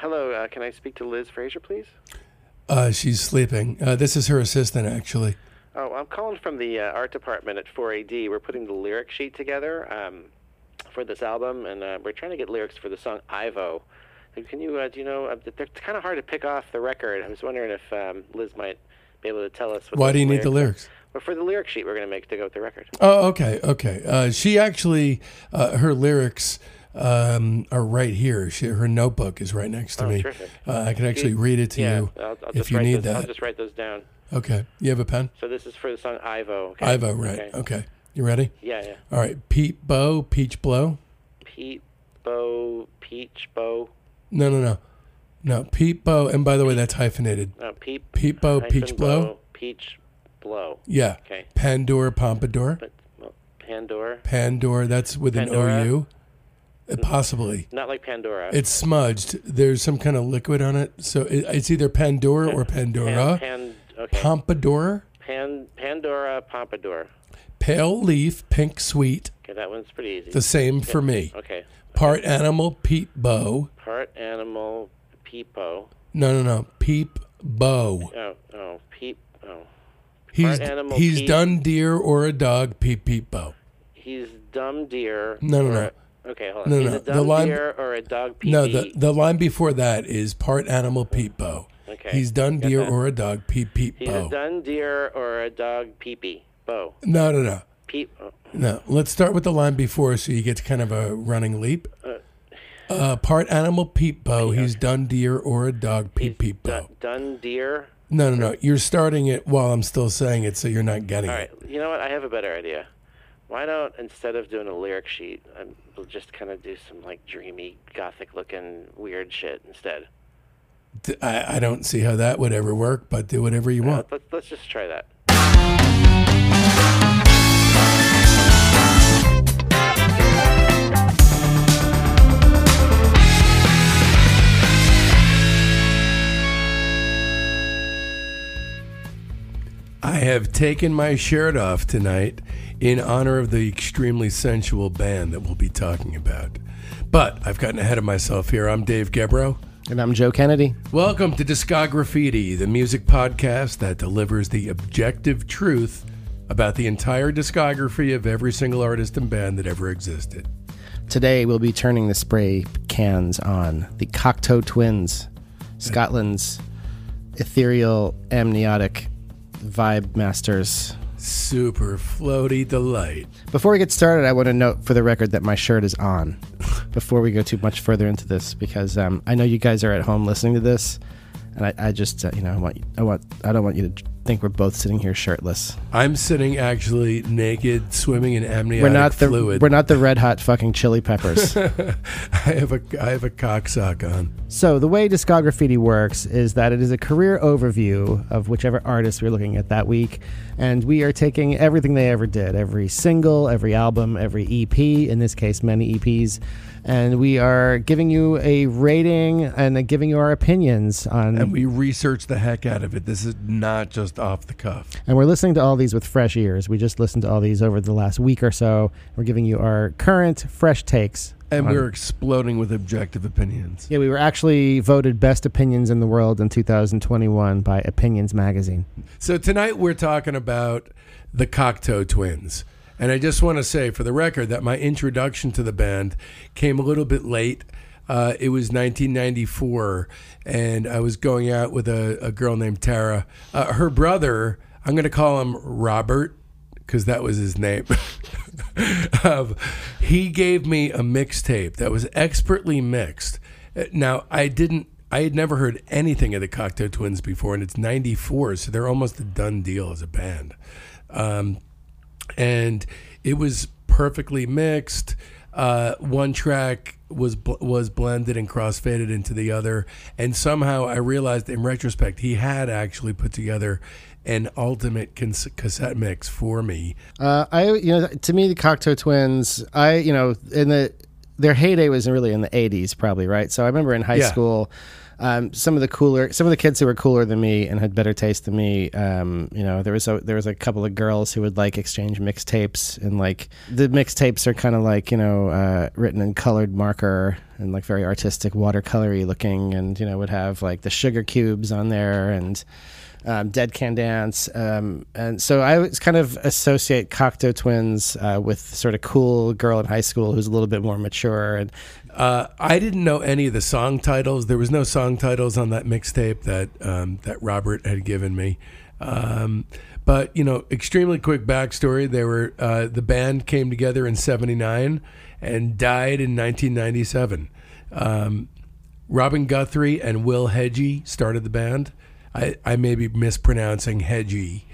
Hello, uh, can I speak to Liz Fraser, please? Uh, she's sleeping. Uh, this is her assistant, actually. Oh, I'm calling from the uh, art department at 4AD. We're putting the lyric sheet together um, for this album, and uh, we're trying to get lyrics for the song Ivo. Can you, uh, do you know, uh, they're kind of hard to pick off the record. I was wondering if um, Liz might be able to tell us what Why do you need the are. lyrics? Well, for the lyric sheet we're going to make to go with the record. Oh, okay, okay. Uh, she actually, uh, her lyrics um, are right here. She, her notebook is right next to Oh, me. Uh, I can actually read it to yeah, you I'll, I'll if you need those, I'll that. just write those down. Okay. You have a pen? So this is for the song Ivo. Okay? Ivo, right. Okay. You ready? Yeah, yeah. All right. Pete Bow, Peach Blow. Pete Bow, Peach Bow, No, no, no. No, Pete Bow. And by the way, that's hyphenated. no, Peep. Pete Bow, Peach Blow. Bow, Peach Blow. Yeah. Okay. Pandora, Pompadour. But well, Pandora, Pandora, that's with an OU. Uh, Possibly. not like Pandora. It's smudged. There's some kind of liquid on it. So it, it's either Pandora or Pan, Pandora. pan, okay. Pompadour, Pan, Pandora, Pompadour. pale leaf, pink sweet. Okay, that one's pretty easy. The same for me. okay. Part animal, peep bow. Part animal, Peepo. No, no, no. Peep bow. Oh, oh, Peep. Oh, He's animal, he's peep. done deer or a dog. Peep peep bow. he's dumb deer. No, no, no. a- Okay, hold on. No, no, the line- deer or a dog pee No, the the line before that is part animal, peep bow. Okay, He's done deer that. or a dog. Peep peep He's a done deer or a dog peepee. Bow. No, no, no. Peep. Oh, No, let's start with the line before so you get kind of a running leap. Uh, part animal, peep bow. He's done deer or a dog, peep peep bow. done, deer. No, no, no. You're starting it while I'm still saying it, so you're not getting All it. right. You know what? I have a better idea. Why don't instead of doing a lyric sheet, um, we'll just kind of do some like dreamy, gothic-looking, weird shit instead. I don't see how that would ever work, but do whatever you Uh, want. let's let's just try that. I have taken my shirt off tonight in honor of the extremely sensual band that we'll be talking about. But I've gotten ahead of myself here. I'm Dave Gebro. And I'm Joe Kennedy. Welcome to Discograffiti, the music podcast that delivers the objective truth about the entire discography of every single artist and band that ever existed. Today we'll be turning the spray cans on the Cocteau Twins, Scotland's ethereal amniotic vibe masters. Super floaty delight. Before we get started, I want to note for the record that my shirt is on. Before we go too much further into this, because um, I know you guys are at home listening to this, and I, I just uh, you know I want I want I don't want you to think we're both sitting here shirtless. I'm sitting actually naked, swimming in amniotic We're not the fluid. we're not the red hot fucking chili peppers. I have a I have a cocksock on. So the way discography works is that it is a career overview of whichever artist we're looking at that week, and we are taking everything they ever did, every single, every album, every EP, in this case many EPs, and we are giving you a rating and giving you our opinions on. And we researched the heck out of it. This is not just off the cuff. and we're listening to all these with fresh ears. We just listened to all these over the last week or so. We're giving you our current, fresh takes. And on- we're exploding with objective opinions. Yeah, we were actually voted best opinions in the world in 2021 by Opinions Magazine. So tonight we're talking about the Cocteau Twins. And I just want to say for the record that my introduction to the band came a little bit late. Uh, it was 1994, and I was going out with a, a girl named Tara. Uh, her brother, I'm going to call him Robert because that was his name. um, he gave me a mixtape that was expertly mixed. Uh, Now, I didn't, I had never heard anything of the Cocktail Twins before, and it's 94, so they're almost a done deal as a band. Um, and it was perfectly mixed. Uh, one track was bl- was blended and crossfaded into the other, and somehow I realized in retrospect he had actually put together an ultimate cons- cassette mix for me. Uh, I, you know, to me, the Cocteau Twins, I, you know, in the their heyday was really in the '80s, probably right. So I remember in high Yeah. school, um, some of the cooler, some of the kids who were cooler than me and had better taste than me. Um, you know, there was a there was a couple of girls who would like exchange mixtapes, and like the mixtapes are kind of like you know uh, written in colored marker and like very artistic watercolory looking, and you know would have like the Sugarcubes on there and. Um, Dead Can Dance, um, and so I was kind of associate Cocteau Twins uh, with sort of cool girl in high school who's a little bit more mature, and Uh, I didn't know any of the song titles. There was no song titles on that mixtape that um, that Robert had given me. Um, but you know, extremely quick backstory. They were uh, the band came together in '79 and died in 1997. Um, Robin Guthrie and Will Hedgie started the band. I, I may be mispronouncing Hedgie.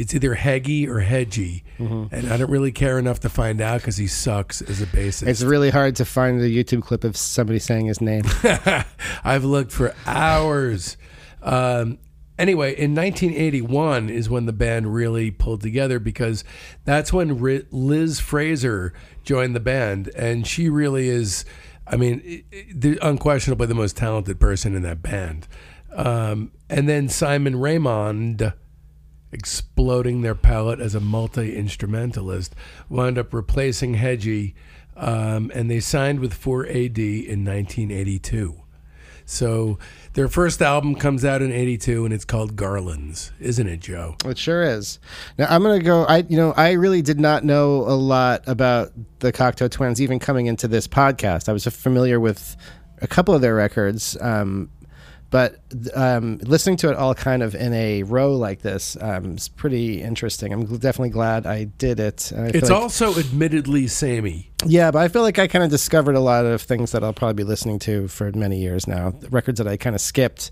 It's either Heggie or Hedgie, and I don't really care enough to find out because he sucks as a bassist. it's really hard to find a YouTube clip of somebody saying his name. I've looked for hours. Um, anyway, in 1981 is when the band really pulled together because that's when Liz Fraser joined the band, and she really is, I mean, the- unquestionably the most talented person in that band. Um, and then Simon Raymonde exploding their palette as a multi instrumentalist, wound up replacing Hedgie, um, and they signed with 4AD in 1982. So their first album comes out in 82 and it's called Garlands, isn't it, Joe? It sure is. Now I'm gonna go. I you know I really did not know a lot about the Cocteau Twins even coming into this podcast. I was familiar with a couple of their records, um, but um, listening to it all kind of in a row like this um, is pretty interesting. I'm definitely glad I did it. I feel It's like- also admittedly samey. yeah, but I feel like I kind of discovered a lot of things that I'll probably be listening to for many years now. Records that I kind of skipped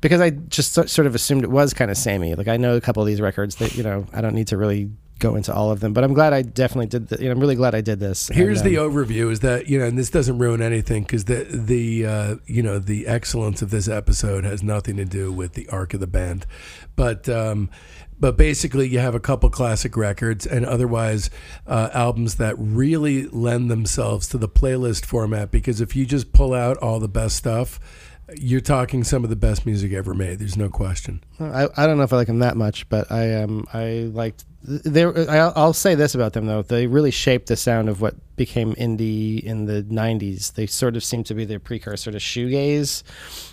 because I just sort of assumed it was kind of samey. Like I know a couple of these records that you know I don't need to really go into all of them, but I'm glad I definitely did. The, you know, I'm really glad I did this. Here's And, the um, overview: is that you know, and this doesn't ruin anything because the the uh, you know the excellence of this episode has nothing to do with the arc of the band, but um, but basically you have a couple classic records and otherwise uh, albums that really lend themselves to the playlist format because if you just pull out all the best stuff. You're talking some of the best music ever made. There's no question. I, I don't know if I like them that much, but I um I liked. They I, I'll say this about them though: they really shaped the sound of what became indie in the '90s. They sort of seem to be the precursor to shoegaze,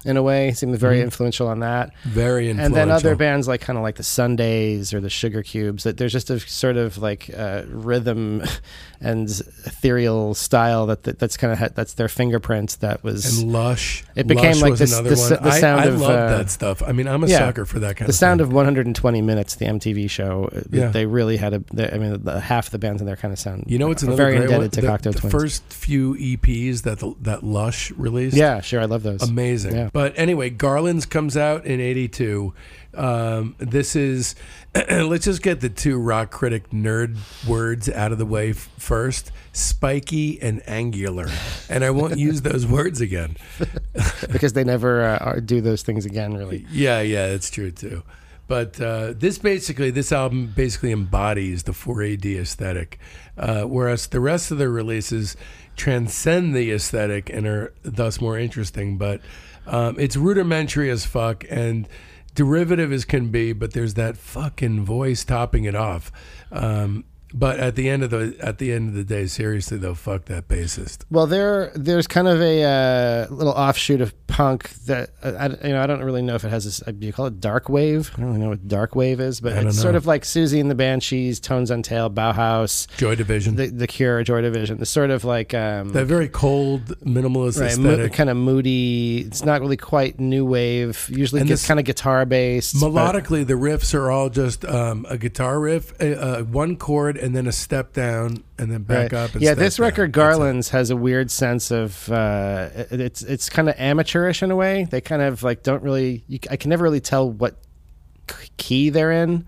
in a way. Seemed very influential on that. Very and then other bands like kind of like the Sundays or the Sugarcubes that there's just a sort of like uh, rhythm and ethereal style that, that that's kind of ha- that's their fingerprints that was and Lush. It became Lush like this- another the one. s- the I- sound I, of, love uh, that stuff. I mean, I'm a yeah. sucker for that kind the of sound thing. of 120 minutes the MTV show uh, Yeah. they really had a they, I mean the, half the bands in there kind of sound You know, it's very great indebted one. to the, Cocteau the Twins first few EPs that the, that Lush released. yeah sure I love those amazing. Yeah. But anyway, Garlands comes out in '82. Um, this is let's just get the two rock critic nerd words out of the way f- first: spiky and angular. And I won't use those words again. because they never uh, do those things again really Yeah, yeah, it's true too. But uh, this basically, this album basically embodies the 4AD aesthetic, uh, whereas the rest of the releases transcend the aesthetic and are thus more interesting. But um, it's rudimentary as fuck and derivative as can be. But there's that fucking voice topping it off. Um, but at the end of the at the end of the day, seriously though, fuck that bassist. Well, there, there's kind of a uh, little offshoot of punk that uh, I, you know. I don't really know if it has this. uh, Do you call it dark wave? I don't really know what dark wave is, but it's know. sort of like Siouxsie and the Banshees, Tones on Tail, Bauhaus, Joy Division, the the Cure, Joy Division. The sort of like um, that very cold minimalist right, mo- kind of moody. It's not really quite new wave. Usually, And gets kind of guitar based. but- Melodically, the riffs are all just um, a guitar riff, uh, one chord, and then a step down, and then back Right. up. And yeah, this down. record Garlands has a weird sense of uh, it's it's kind of amateurish in a way. They kind of like don't really. You, I can never really tell what key they're in.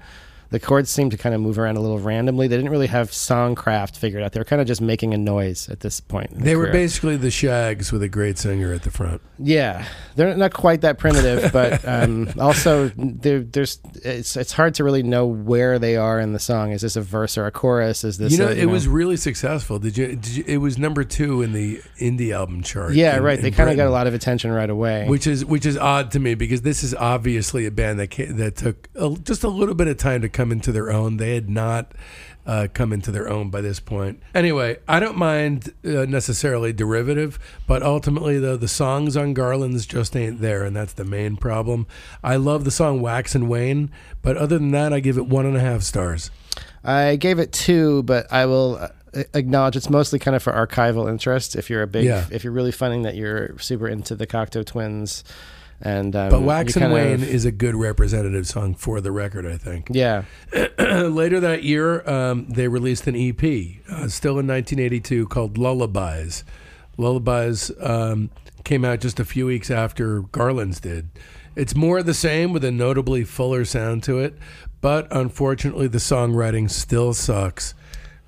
The chords seemed to kind of move around a little randomly. They didn't really have songcraft figured out. They were kind of just making a noise at this point. in They were career. basically the Shaggs with a great singer at the front. Yeah, they're not quite that primitive, but um, also there's it's it's hard to really know where they are in the song. Is this a verse or a chorus? Is this you know, a, it was really successful. Did you, did you? It was number two in the indie album chart. yeah in- right. They kind of got a lot of attention right away. which is which is odd to me because this is obviously a band that ca that took a, just a little bit of time to come into their own. They had not uh, come into their own by this point. Anyway, I don't mind uh, necessarily derivative, but ultimately though the songs on Garlands just ain't there, and that's the main problem. I love the song Wax and Wane, but other than that, I give it one and a half stars. I gave it two, but I will uh, acknowledge it's mostly kind of for archival interest. If you're a big, Yeah. if you're really finding that you're super into the Cocteau Twins, and um, But Wax and Wane of- is a good representative song for the record, I think. yeah, Later that year, um, they released an EP, uh, still in 1982, called Lullabies. Lullabies um, came out just a few weeks after Garlands did. It's more of the same with a notably fuller sound to it, but unfortunately, the songwriting still sucks.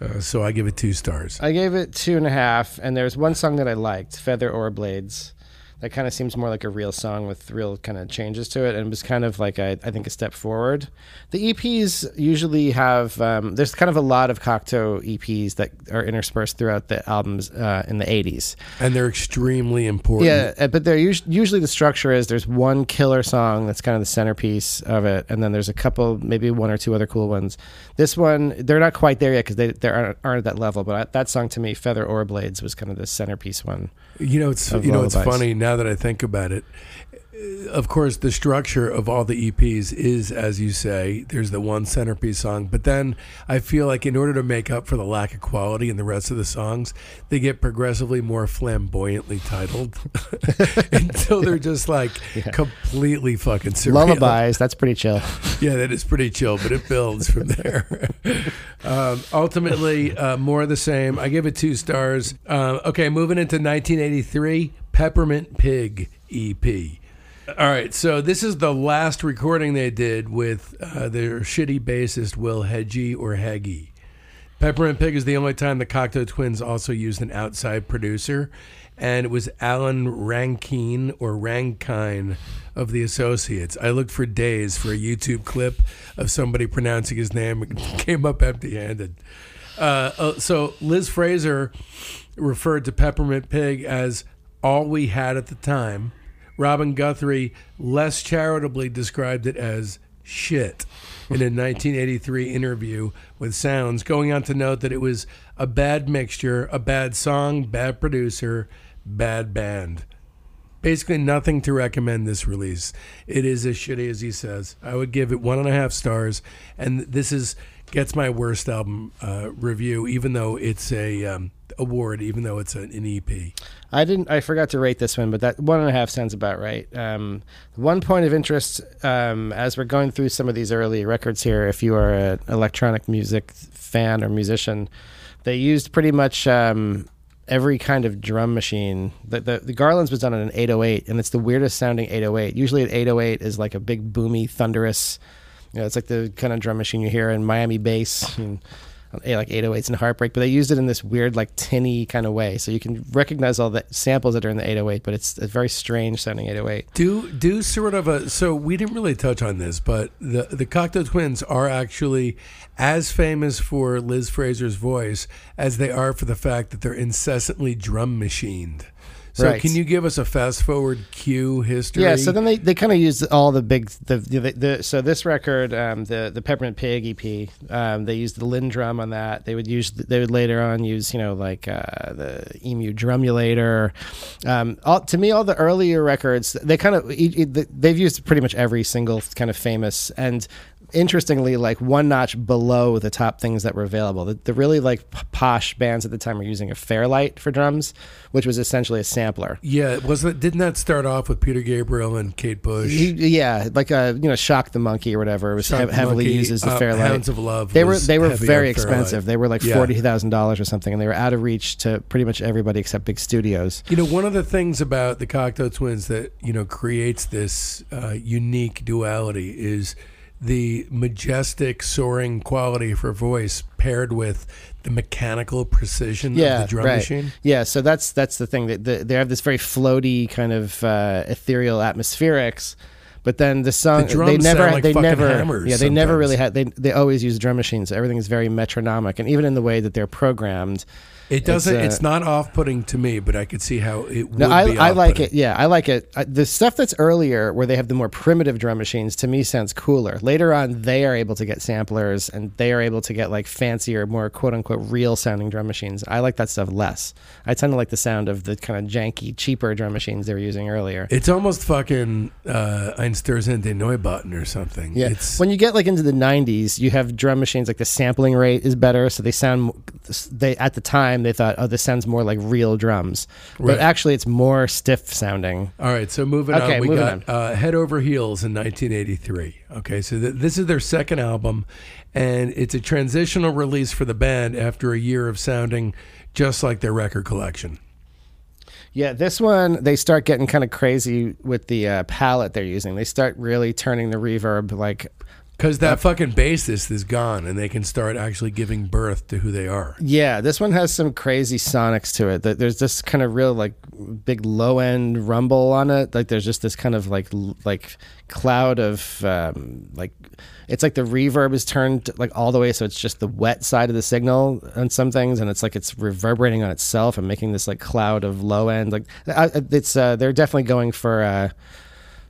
Uh, so I give it two stars. I gave it two and a half, and there's one song that I liked, "Feather or Blades." That kind of seems more like a real song with real kind of changes to it, and it was kind of like a, I think a step forward. The EPs usually have um, there's kind of a lot of Cocteau EPs that are interspersed throughout the albums uh, in the '80s. And they're extremely important. Yeah, uh, but they're us- usually the structure is there's one killer song that's kind of the centerpiece of it, and then there's a couple, maybe one or two other cool ones. This one, they're not quite there yet because they they aren't, aren't at that level. But I, that song to me, "Feather or Blades," was kind of the centerpiece one. You know, it's you know, it's funny now that I think about it. Of course, the structure of all the EPs is, as you say, there's the one centerpiece song. But then I feel like in order to make up for the lack of quality in the rest of the songs, they get progressively more flamboyantly titled until they're just like completely fucking surreal. Lullabies, that's pretty chill. Yeah, that is pretty chill, but it builds from there. um, ultimately, uh, more of the same. I give it two stars. Uh, okay, moving into 1983, Peppermint Pig EP. All right, so this is the last recording they did with uh, their shitty bassist Will Hedgie or Heggie. Peppermint Pig is the only time the Cocteau Twins also used an outside producer, and it was Alan Rankine or Rankine of the Associates. I looked for days for a YouTube clip of somebody pronouncing his name and came up empty-handed. Uh, uh, so Liz Fraser referred to Peppermint Pig as all we had at the time. Robin Guthrie less charitably described it as shit in a 1983 interview with Sounds, going on to note that it was a bad mixture, a bad song, bad producer, bad band. Basically, nothing to recommend this release. It is as shitty as he says. I would give it one and a half stars, and this is gets my worst album uh, review, even though it's a um, award, even though it's an, an EP. I didn't. I forgot to rate this one, but that one and a half sounds about right. Um, one point of interest um, as we're going through some of these early records here, if you are an electronic music fan or musician, they used pretty much um, every kind of drum machine. The, the the Garlands was done on an 808, and it's the weirdest sounding 808. Usually, an 808 is like a big boomy, thunderous. Know, it's like the kind of drum machine you hear in Miami bass. And, eh, like 808s and heartbreak but they used it in this weird like tinny kind of way so you can recognize all the samples that are in the 808 but it's a very strange sounding 808 Do do sort of a so we didn't really touch on this, but the the Cocteau Twins are actually as famous for Liz Fraser's voice as they are for the fact that they're incessantly drum machined. So Right. can you give us a fast forward cue history? yeah so then they, they kind of used all the big the, the, the so this record um, the the peppermint pig ep um, they used the Linn drum on that they would use they would later on use you know like uh, the E-mu Drumulator um, all, to me all the earlier records they kind of they've used pretty much every single kind of famous and interestingly like one notch below the top things that were available the, the really like p- posh bands at the time were using a fairlight for drums which was essentially a sampler yeah, wasn't didn't that start off with Peter Gabriel and Kate Bush? He- yeah, like a you know, shock the monkey or whatever. It was the heavily Monkey, used as the uh, Fairlight. Hounds of Love They were they were very expensive. They were like Yeah. forty thousand dollars or something, and they were out of reach to pretty much everybody except big studios. You know, one of the things about the Cocteau Twins that you know creates this uh, unique duality is the majestic, soaring quality of her voice paired with the mechanical precision yeah, of the drum right. machine. Yeah, so that's that's the thing. That the, they have this very floaty kind of uh, ethereal atmospherics, but then the song The they never sound like they never yeah they never really had they they always use drum machines. Everything is very metronomic, and even in the way that they're programmed. It doesn't. uh, It's, not off-putting to me, but I could see how it would No, I, be. I like it. Yeah, I like it. Uh, the stuff that's earlier, where they have the more primitive drum machines, to me sounds cooler. Later on, they are able to get samplers and they are able to get like fancier, more quote unquote real sounding drum machines. I like that stuff less. I tend to like the sound of the kind of janky, cheaper drum machines they were using earlier. It's almost fucking uh, Einstürzende Neubauten or something. Yeah. It's, when you get like into the 90s, you have drum machines like the sampling rate is better, so they sound they at the time they thought, "Oh, this sounds more like real drums." Right. But actually it's more stiff sounding. All right, so moving Okay, on, we moving got Uh, Head Over Heels in 1983. Okay, so th- this is their second album, and it's a transitional release for the band after a year of sounding just like their record collection. Yeah, this one they start getting kind of crazy with the uh, palette they're using. They start really turning the reverb like Because that fucking bassist is gone, and they can start actually giving birth to who they are. yeah, this one has some crazy sonics to it. There's this kind of real like big low end rumble on it. Like there's just this kind of like like cloud of um, like it's like the reverb is turned like all the way so it's just the wet side of the signal on some things and it's like it's reverberating on itself and making this like cloud of low end like it's uh, they're definitely going for uh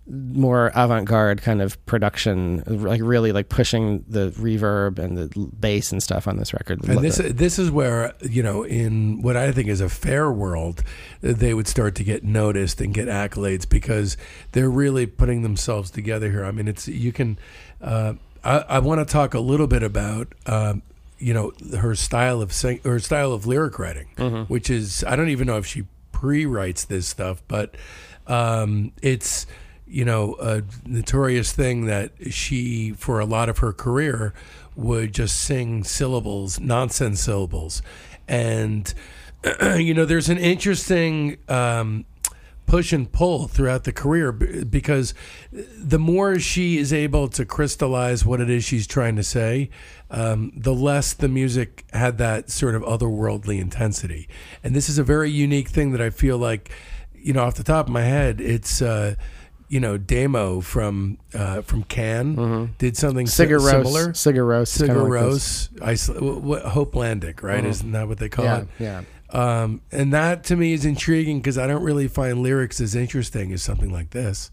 more avant-garde kind of production like really like pushing the reverb and the bass and stuff on this record And this this is where you know in what I think is a fair world, they would start to get noticed and get accolades because they're really putting themselves together here. I mean, it's you can. Uh, I, I want to talk a little bit about. Um, you know her style of sing, her style of lyric writing, which is I don't even know if she pre-writes this stuff, but um, it's you know a notorious thing that she for a lot of her career would just sing syllables, nonsense syllables, and you know there's an interesting. Um, push and pull throughout the career because the more she is able to crystallize what it is she's trying to say, um, the less the music had that sort of otherworldly intensity. And this is a very unique thing that I feel like, you know, off the top of my head, it's. Uh, you know, Damo from uh, from Can did something si- similar. Sigur Rós, is kinda like this. Rós, Isla- what, what, Hopelandic, right? Isn't that what they call yeah it? yeah Um, and that to me is intriguing because I don't really find lyrics as interesting as something like this.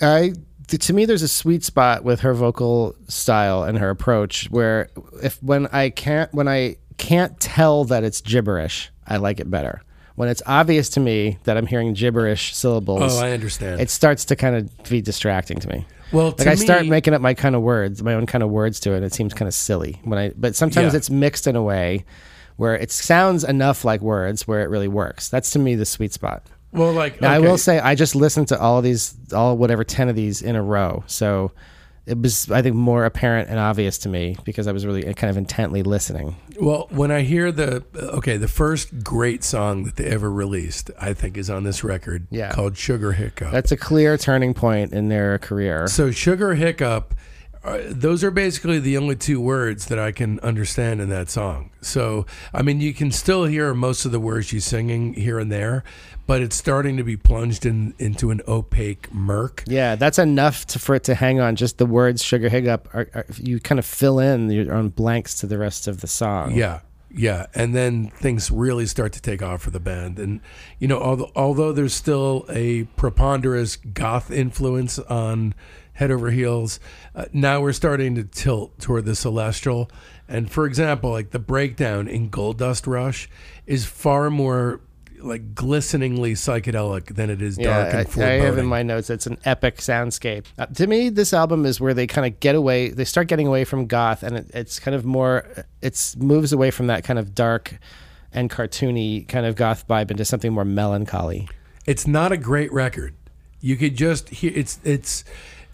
I to me there's a sweet spot with her vocal style and her approach where if when I can't when I can't tell that it's gibberish, I like it better. When it's obvious to me that I'm hearing gibberish syllables, Oh, I understand. it starts to kind of be distracting to me. well, Like I start making up my kind of words, my own kind of words to it. And it seems kind of silly when I. But sometimes Yeah. it's mixed in a way where it sounds enough like words where it really works. That's to me the sweet spot. well, like Now I will say I just listened to all these, all whatever ten of these in a row. So it was, I think, more apparent and obvious to me because I was really uh, kind of intently listening. Well, when I hear the okay, the first great song that they ever released, I think, is on this record Yeah. called "Sugar Hiccup." That's a clear turning point in their career. So sugar hiccup, uh, those are basically the only two words that I can understand in that song. So I mean, you can still hear most of the words she's singing here and there, but it's starting to be plunged in into an opaque murk. Yeah, that's enough to, for it to hang on. Just the words "sugar hiccup," are, are, you kind of fill in your own blanks to the rest of the song. Yeah. Yeah, and then things really start to take off for the band, and you know, although, although there's still a preponderous goth influence on Head Over Heels, uh, now we're starting to tilt toward the celestial. And for example, like the breakdown in Gold Dust Rush is far more like glisteningly psychedelic than it is dark Yeah, and I, I have in my notes. It's an epic soundscape. Uh, to me, this album is where they kind of get away. They start getting away from goth, and it, it's kind of more. It's moves away from that kind of dark and cartoony kind of goth vibe into something more melancholy. it's not a great record. You could just hear it's it's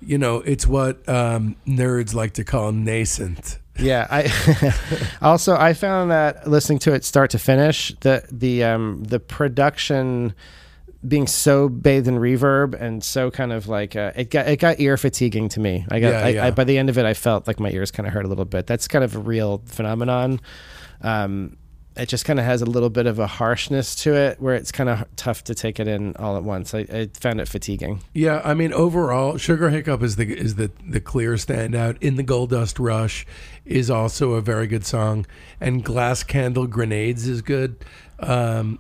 you know it's what um, nerds like to call nascent. Yeah, I also I found that listening to it start to finish, the the um the production being so bathed in reverb and so kind of like uh, it got it got ear fatiguing to me. I got Yeah, I, yeah. I, by the end of it, I felt like my ears kind of hurt a little bit. That's kind of a real phenomenon. Um, it just kind of has a little bit of a harshness to it, where it's kind of tough to take it in all at once. I, I found it fatiguing. Yeah, I mean overall, Sugar Hiccup is the is the the clear standout. In the Gold Dust Rush is also a very good song, and Glass Candle Grenades is good. Um,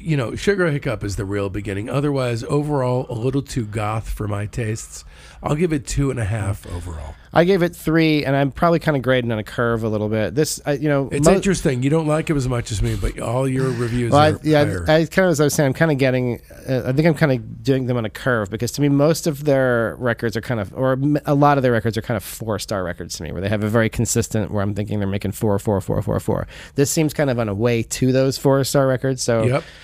you know, Sugar Hiccup is the real beginning. Otherwise, overall, a little too goth for my tastes. I'll give it two and a half overall. I gave it three, and I'm probably kind of grading on a curve a little bit. This, I, you know, It's mo- interesting. You don't like it as much as me, but all your reviews Well, I, are yeah, higher. I, I kind of as I was saying, I'm kind of getting. Uh, I think I'm kind of doing them on a curve because to me, most of their records are kind of, or a lot of their records are kind of four star records to me, where they have a very consistent. Where I'm thinking they're making four, four, four, four, four. This seems kind of on a way to those four star records. So, Yep.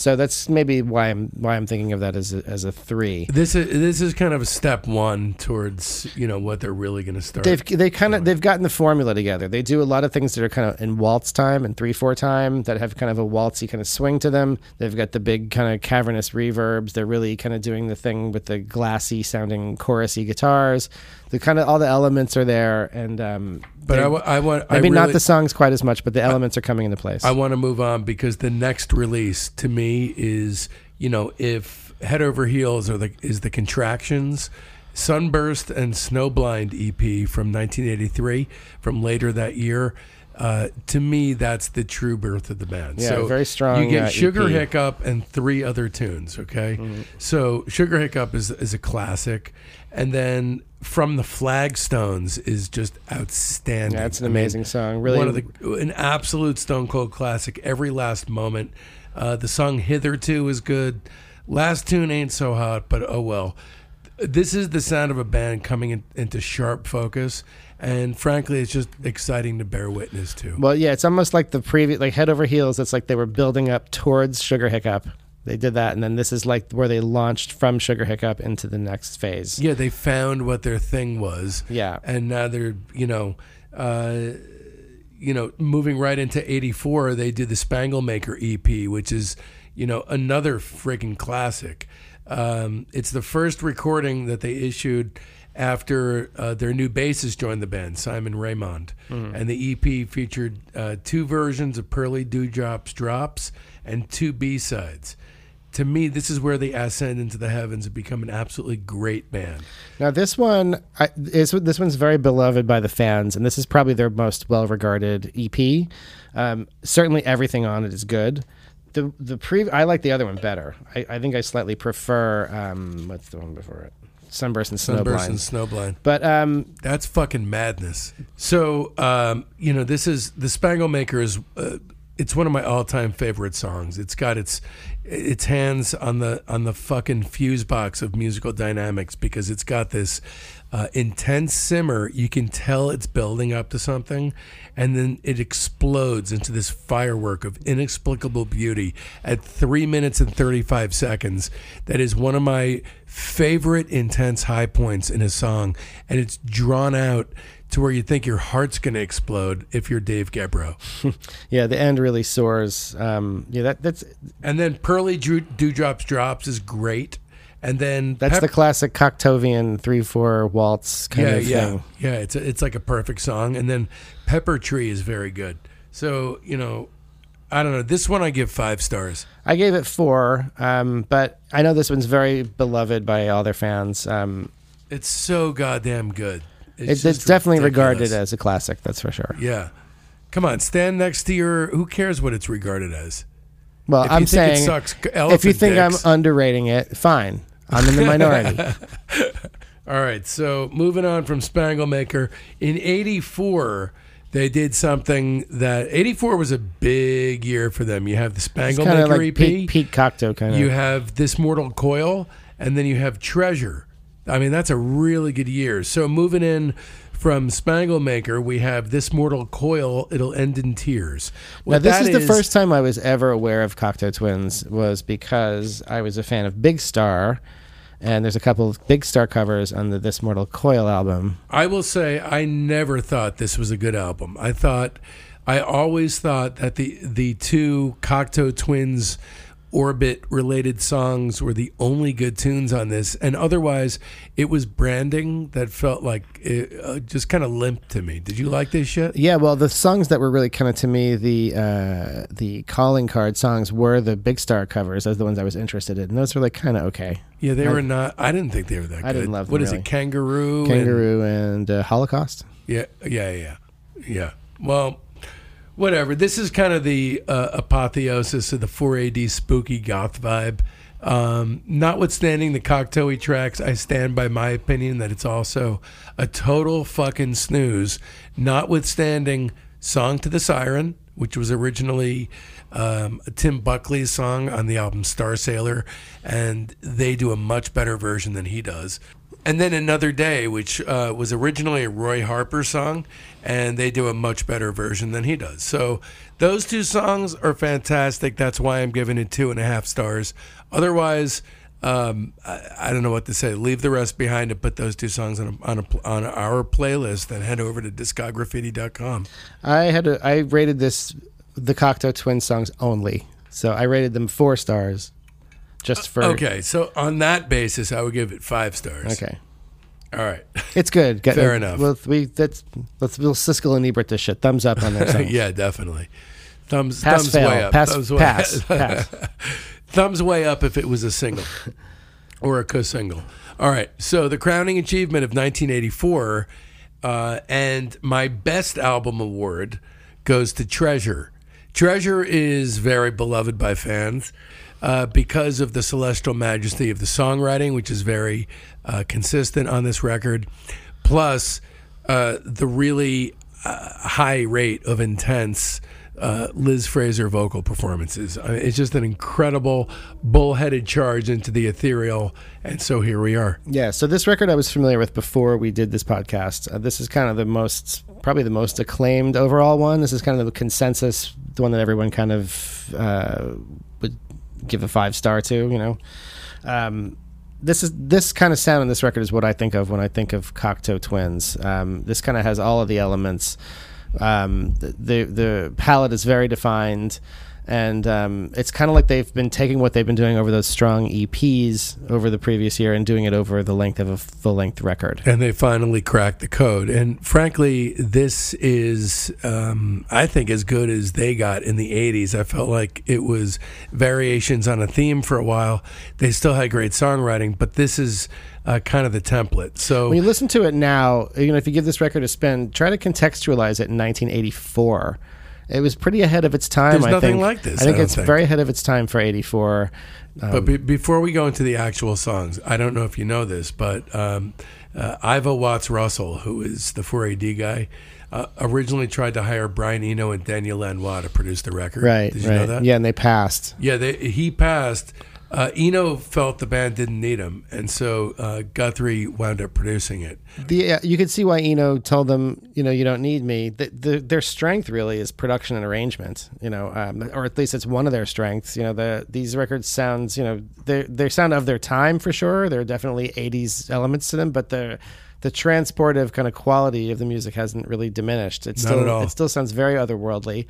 so that's maybe why I'm why I'm thinking of that as a, as a three. this is this is kind of a step one towards you know what they're really going to start. They've they kind of they've gotten the formula together. They do a lot of things that are kind of in waltz time and three four time that have kind of a waltzy kind of swing to them. They've got the big kind of cavernous reverbs. They're really kind of doing the thing with the glassy sounding chorusy guitars. The kind of all the elements are there, and um, but they- I, wa- I want I maybe not the songs quite as much, but the elements are coming into place. I want to move on because the next release to me is, you know, if Head Over Heels are the is the contractions, Sunburst and Snowblind EP from 1983 from later that year. Uh, to me, that's the true birth of the band. Yeah, so very strong, You get uh, Sugar EP. Hiccup and three other tunes. Okay, Mm-hmm. so Sugar Hiccup is is a classic, and then From the Flagstones is just outstanding. yeah, it's an I mean, amazing song. Really, one of the an absolute Stone Cold classic. Every last moment. Uh, the song "Hitherto" is good. Last tune ain't so hot, but oh well. This is the sound of a band coming in, into sharp focus, and frankly, it's just exciting to bear witness to. Well, yeah, it's almost like the previous, like head over heels. It's like they were building up towards Sugar Hiccup. They did that, and then this is like where they launched from Sugar Hiccup into the next phase. yeah, they found what their thing was. Yeah. and now they're you know, uh, you know, moving right into '84. They did the Spangle Maker EP, which is you know another friggin' classic. Um, it's the first recording that they issued after uh, their new bassist joined the band, Simon Raymonde, and the EP featured uh, two versions of Pearly Dewdrops Drops and two B sides. To me, this is where they ascend into the heavens and become an absolutely great band. Now this one I, is this one's very beloved by the fans, and this is probably their most well-regarded EP. Um, certainly, everything on it is good. The the pre I like the other one better. I, I think I slightly prefer um, what's the one before it, Sunburst and Snowblind. Sunburst and Snowblind. But um, That's fucking madness. So, um, you know, this is the Spangle Maker is. Uh, it's one of my all-time favorite songs. It's got its its hands on the on the fucking fuse box of musical dynamics because it's got this uh, intense simmer. You can tell it's building up to something, and then it explodes into this firework of inexplicable beauty at three minutes and thirty-five seconds. That is one of my favorite intense high points in a song, and it's drawn out to where you think your heart's going to explode if you're Dave Gebro. yeah, the end really soars. Um, yeah, that that's And then Pearly Drew, Dewdrops Drops is great. And then that's Pep- the classic Coctovian three four waltz kind yeah, of yeah, thing. yeah. It's a, it's like a perfect song. And then Pepper Tree is very good. So you know, I don't know. This one I give five stars. I gave it four, um, but I know this one's very beloved by all their fans. Um, It's so goddamn good. It's, it's definitely regarded as a classic, that's for sure. Yeah. Come on, stand next to your. Who cares what it's regarded as? Well, If I'm you think it saying sucks, if you think dicks. I'm underrating it, fine. I'm in the minority. All right, so moving on from Spangle Maker. In 84, they did something that 84 was a big year for them. You have the It's Spangle kind of Maker like EP, Pete, Pete Cocteau kind of. you have This Mortal Coil, and then you have Treasure. I mean, that's a really good year. So moving in from Spangle Maker, we have This Mortal Coil, It'll End in Tears. now, What this is, the first time I was ever aware of Cocteau Twins was because I was a fan of Big Star, and there's a couple of Big Star covers on the This Mortal Coil album. I will say I never thought this was a good album. I thought I always thought that the the two Cocteau twins orbit related songs were the only good tunes on this, and otherwise it was branding that felt like it, uh, just kind of limp to me. Did you like this shit? Yeah, well, the songs that were really kind of to me the uh, the calling card songs were the Big Star covers. Those are the ones I was interested in. And those were like kind of okay. Yeah, they I- were not. I didn't think they were that I good. didn't love them, What is really. it? Kangaroo. and- Kangaroo and uh, Holocaust. Yeah, yeah, yeah, yeah. Well, whatever. This is kind of the uh, apotheosis of the 4AD spooky goth vibe. Um, notwithstanding the Cocteau tracks, I stand by my opinion that it's also a total fucking snooze. Notwithstanding "Song to the Siren," which was originally um, Tim Buckley's song on the album Starsailor, and they do a much better version than he does. And then Another Day, which uh, was originally a Roy Harper song, and they do a much better version than he does. So those two songs are fantastic. That's why I'm giving it two and a half stars. Otherwise, um, I, I don't know what to say. Leave the rest behind and put those two songs on a, on, a, on our playlist and head over to discograffiti.com. I had a, I rated this the Cocteau Twin songs only, so I rated them four stars, just for Okay, so on that basis, I would give it five stars. Okay. All right. It's good. Fair enough. Well, we that's let's we'll Siskel and Ebert this shit. Thumbs up on their yeah, definitely. Thumbs, Pass thumbs fail. way up. Pass thumbs way- pass. pass. thumbs way up if it was a single or a co-single. All right. So the crowning achievement of 1984 uh, and my best album award goes to Treasure. Treasure is very beloved by fans uh, because of the celestial majesty of the songwriting, which is very uh, consistent on this record, plus uh, the really uh, high rate of intense uh, Liz Fraser vocal performances. I mean, it's just an incredible bullheaded charge into the ethereal, and so here we are. Yeah, so this record I was familiar with before we did this podcast. Uh, this is kind of the most, probably the most acclaimed overall one. This is kind of the consensus, the one that everyone kind of uh, would give a five star to. You know, um, this is this kind of sound on this record is what I think of when I think of Cocteau Twins. Um, this kind of has all of the elements. Um, the the palette is very defined and um, it's kind of like they've been taking what they've been doing over those strong EPs over the previous year and doing it over the length of a full length record. And they finally cracked the code. And frankly, this is, um, I think, as good as they got in the 80s. I felt like it was variations on a theme for a while. They still had great songwriting, but this is uh, kind of the template. So When you listen to it now, you know, if you give this record a spin, try to contextualize it in 1984. It was pretty ahead of its time. There's I nothing think. like this, I think I it's think. very ahead of its time for 84. But be- before we go into the actual songs, I don't know if you know this, but um, uh, Ivo Watts Russell, who is the 4AD guy, uh, originally tried to hire Brian Eno and Daniel Lanois to produce the record. Right, Did you right. know that? Yeah, and they passed. Yeah, they, he passed. Uh, Eno felt the band didn't need him, and so uh, Guthrie wound up producing it. The, uh, you could see why Eno told them, you know, you don't need me. The, the, their strength really is production and arrangement, you know, um, or at least it's one of their strengths. You know, the these records sounds, you know, they they sound of their time for sure. There are definitely '80s elements to them, but the the transportive kind of quality of the music hasn't really diminished. It's Not still at all. it still sounds very otherworldly.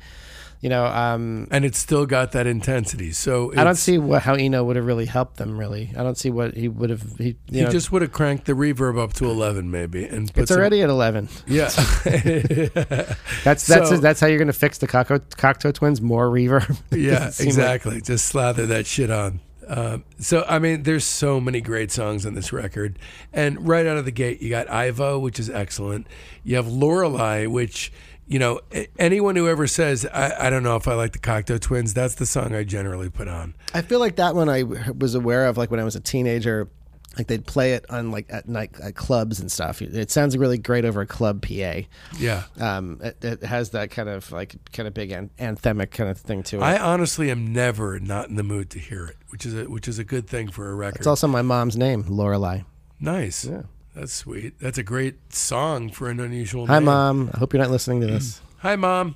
You know, um, And it's still got that intensity. So I don't see what, how Eno would have really helped them. Really, I don't see what he would have. He, you He know, just would have cranked the reverb up to eleven, maybe, and put it's some- already at 11. yeah. That's that's So- that's how you're going to fix the Cocteau, Cocteau Twins. More reverb. Yeah, Doesn't like- exactly. Just slather that shit on. Um, so I mean, there's so many great songs on this record, and right out of the gate, you got Ivo, which is excellent. You have Lorelei, which you know anyone who ever says I, I don't know if I like the Cocteau Twins, that's the song I generally put on. I feel like that one I was aware of, like when I was a teenager. Like they'd play it on like at night at clubs and stuff. It sounds really great over a club PA. Yeah, Um, it, it has that kind of like kind of big an- anthemic kind of thing to it. I honestly am never not in the mood to hear it, which is a, which is a good thing for a record. it's also my mom's name, Lorelei. nice. Yeah. That's sweet. That's a great song for an unusual Hi, name. mom. I hope you're not listening to this. Hi, mom.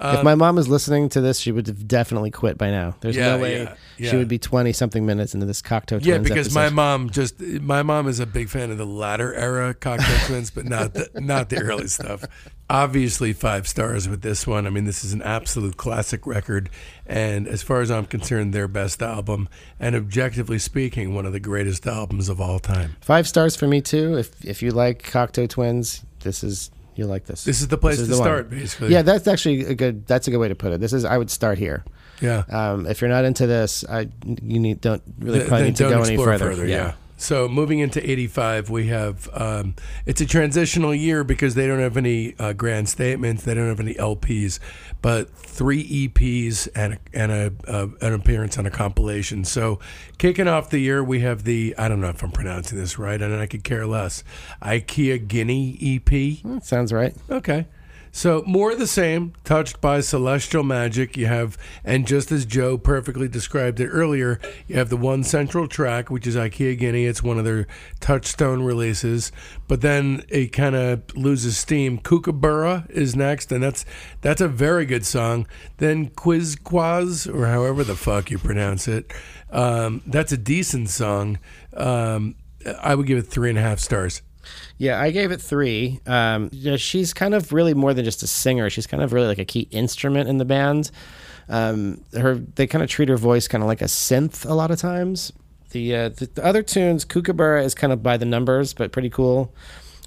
if my mom was listening to this, she would have definitely quit by now. There's Yeah, no way yeah, yeah. she would be twenty something minutes into this Cocteau Twins. Yeah, because my mom just my mom is a big fan of the latter era cocktail twins, but not the not the early stuff. Obviously, five stars with this one. I mean, this is an absolute classic record, and as far as I'm concerned, their best album, and objectively speaking, one of the greatest albums of all time. five stars for me too. If if you like Cocteau Twins, this is you like this. This is the place This to is the one. start, basically. yeah, that's actually a good. That's a good way to put it. This is I would start here. yeah. Um, if you're not into this, I you need don't really Th- probably need to go any explore further. yeah. So moving into 85, we have um, it's a transitional year because they don't have any uh, grand statements, they don't have any LPs, but three EPs and a, and a uh, an appearance on a compilation. So kicking off the year, we have the I don't know if I'm pronouncing this right, and I could care less. Aikea-Guinea EP. That sounds right. Okay. So more of the same, touched by celestial magic. You have, and just as Joe perfectly described it earlier, you have the one central track, which is Aikea-Guinea. It's one of their touchstone releases, but then it kind of loses steam. Kookaburra is next, and that's that's a very good song. Then Quiz Quaz, or however the fuck you pronounce it, um, that's a decent song. Um, I would give it three and a half stars. Yeah, I gave it three. Um, she's kind of really more than just a singer. She's kind of really like a key instrument in the band. Um, her they kind of treat her voice kind of like a synth a lot of times. The, uh, the the other tunes, Kookaburra is kind of by the numbers, but pretty cool.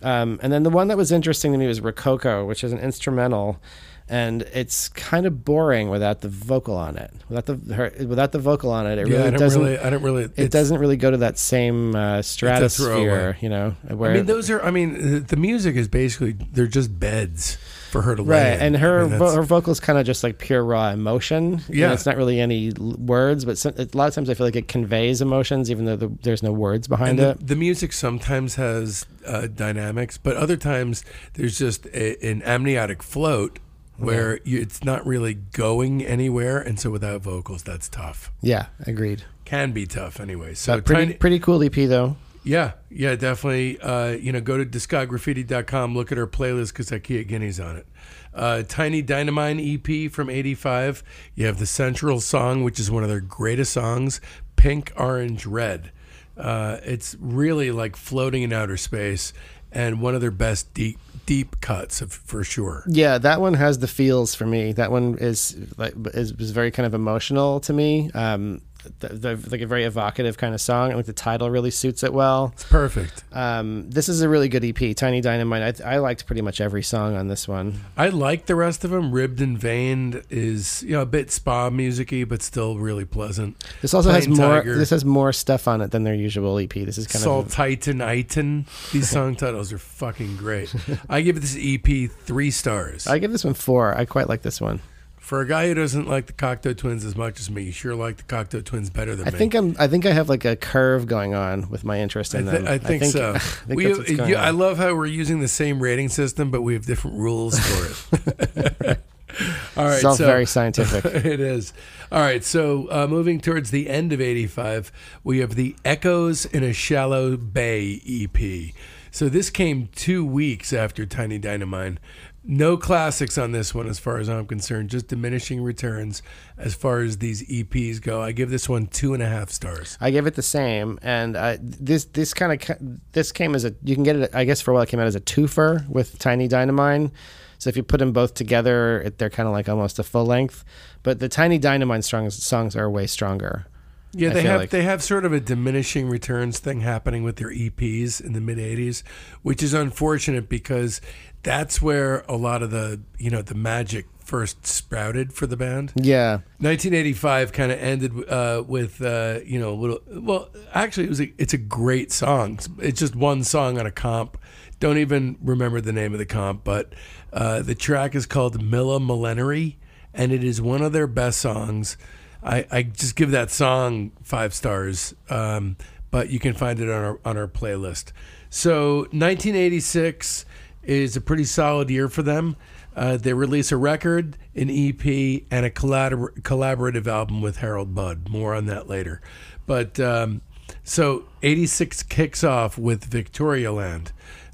Um, and then the one that was interesting to me was Rococo, which is an instrumental, and it's kind of boring without the vocal on it. Without the her, without the vocal on it, it Yeah, really I doesn't. really, I don't really. it doesn't really go to that same uh, stratosphere, you know. Where I mean, those are. I mean, the- music is basically they're just beds for her to Right, lay Right, and I her mean, vo- her vocals kind of just like pure raw emotion. You know, Yeah. it's not really any words, but some, a lot of times I feel like it conveys emotions, even though the, there's no words behind it. the, the music sometimes has uh, dynamics, but other times there's just a, an amniotic float where you, it's not really going anywhere, and so without vocals, that's tough. Yeah, agreed. Can be tough anyway. So But pretty tiny, pretty cool EP though. yeah, yeah, definitely. Uh, you know, go to discograffiti.com, look at our playlist because Aikea-Guinea's on it. Uh, Tiny Dynamite EP from '85. You have the Central song, which is one of their greatest songs, Pink, Orange, Red. Uh, it's really like floating in outer space, and one of their best deep deep cuts of, for sure. Yeah, that one has the feels for me. That one is like is, is very kind of emotional to me. Um, the, the, like a very evocative kind of song. I think the title really suits it well. It's perfect. Um, this is a really good EP, Tiny Dynamite. I, I liked pretty much every song on this one. I like the rest of them. Ribbed and Veined is you know a bit spa musicy, but still really pleasant. This also has Plain more. Tiger. This has more stuff on it than their usual EP. This is kind of Salt of Titan Iton. These song titles are fucking great. I give this EP three stars. I give this one four. I quite like this one. For a guy who doesn't like the Cocteau Twins as much as me, you sure like the Cocteau Twins better than I me. think I'm. I think I have like a curve going on with my interest I, in thi- them. I think so. I think we, that's what's going you- I love how we're using the same rating system, but we have different rules for it. All right, It's all so very scientific. it is. All right, so uh, moving towards the end of 85, we have the Echoes in a Shallow Bay EP. So this came two weeks after Tiny Dynamite. No classics on this one, as far as I'm concerned, just diminishing returns as far as these EPs go. I give this one two and a half stars. I give it the same, and uh, this this kind of this came as a you can get it. I guess for a while it came out as a twofer with Tiny Dynamite. So if you put them both together, it, they're kind of like almost a full length. But the Tiny Dynamite songs songs are way stronger. Yeah, they have like- they have sort of a diminishing returns thing happening with their EPs in the mid '80s, which is unfortunate because that's where a lot of the you know the magic first sprouted for the band. Yeah, 1985 kind of ended uh, with uh, you know a little. Well, actually, it was a, it's a great song. It's just one song on a comp. Don't even remember the name of the comp, but uh, the track is called Millimillenary, and it is one of their best songs. I, I just give that song five stars, um, but you can find it on our on our playlist. So 1986 is a pretty solid year for them. Uh, they release a record, an EP, and a collabor- collaborative album with Harold Budd. More on that later. But um, so 86 kicks off with Victorialand.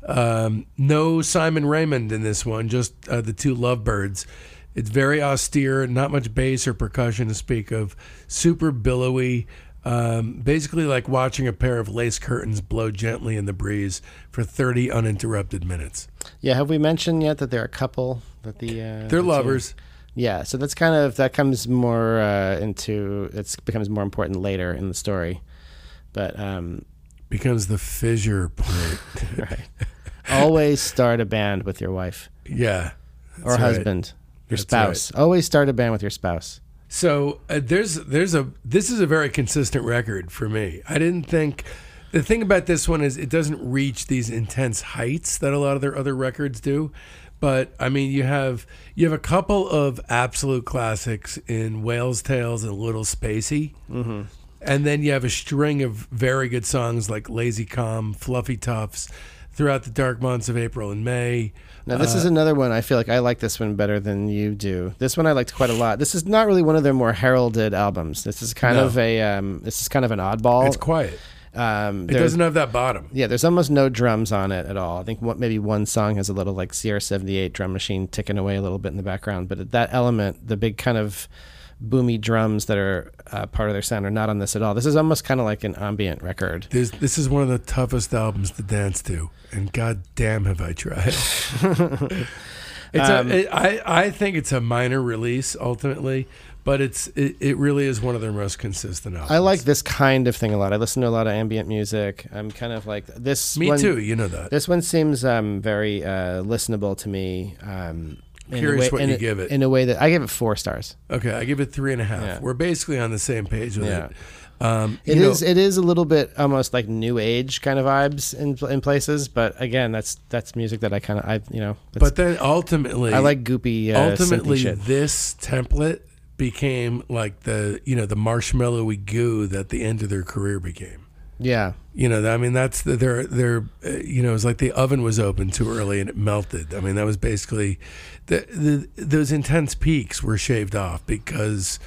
Um, no Simon Raymonde in this one, just uh, the two Lovebirds. It's very austere, not much bass or percussion to speak of. Super billowy. Um, basically, like watching a pair of lace curtains blow gently in the breeze for 30 uninterrupted minutes. Yeah, have we mentioned yet that they're a couple? That the uh, They're the two- lovers. Yeah, so that's kind of that comes more uh, into it becomes more important later in the story, but um, Becomes the fissure point. right. Always start a band with your wife yeah. or right. husband, your That's spouse. Always start a band with your spouse. So uh, there's there's a this is a very consistent record for me. I didn't think the thing about this one is it doesn't reach these intense heights that a lot of their other records do. But I mean, you have you have a couple of absolute classics in Whales Tails and Little Spacey, mm-hmm. and then you have a string of very good songs like Lazy Calm, Fluffy Tufts, throughout the dark months of April and May. Now this is another one. I feel like I like this one better than you do. This one I liked quite a lot. This is not really one of their more heralded albums. This is kind No. of a um, this is kind of an oddball. It's quiet. um, It doesn't have that bottom. Yeah, there's almost no drums on it at all. I think what, maybe one song has a little like CR78 drum machine ticking away a little bit in the background, but that element, the big kind of boomy drums that are uh, part of their sound, are not on this at all. This is almost kind of like an ambient record. This this is one of the toughest albums to dance to, and god damn have I tried. it's Um, a, it, I I think it's a minor release ultimately, but it's it, it really is one of their most consistent albums. I like this kind of thing a lot. I listen to a lot of ambient music. I'm kind of like this. Me one, too. You know that. This one seems um, very uh, listenable to me. Um, Curious way- what in you a- give it. in a way that I give it four stars. Okay, I give it three and a half. Yeah. We're basically on the same page with Yeah. it. Um, It is. know, It is a little bit almost like new age kind of vibes in in places, but again, that's that's music that I kind of I you know. but then ultimately, I like goopy. Uh, ultimately this template became like the you know the marshmallowy goo that the end of their career became. Yeah, You know, I mean, that's the, their their. Uh, you know, it was like the oven was open too early and it melted. I mean, that was basically the, the those intense peaks were shaved off because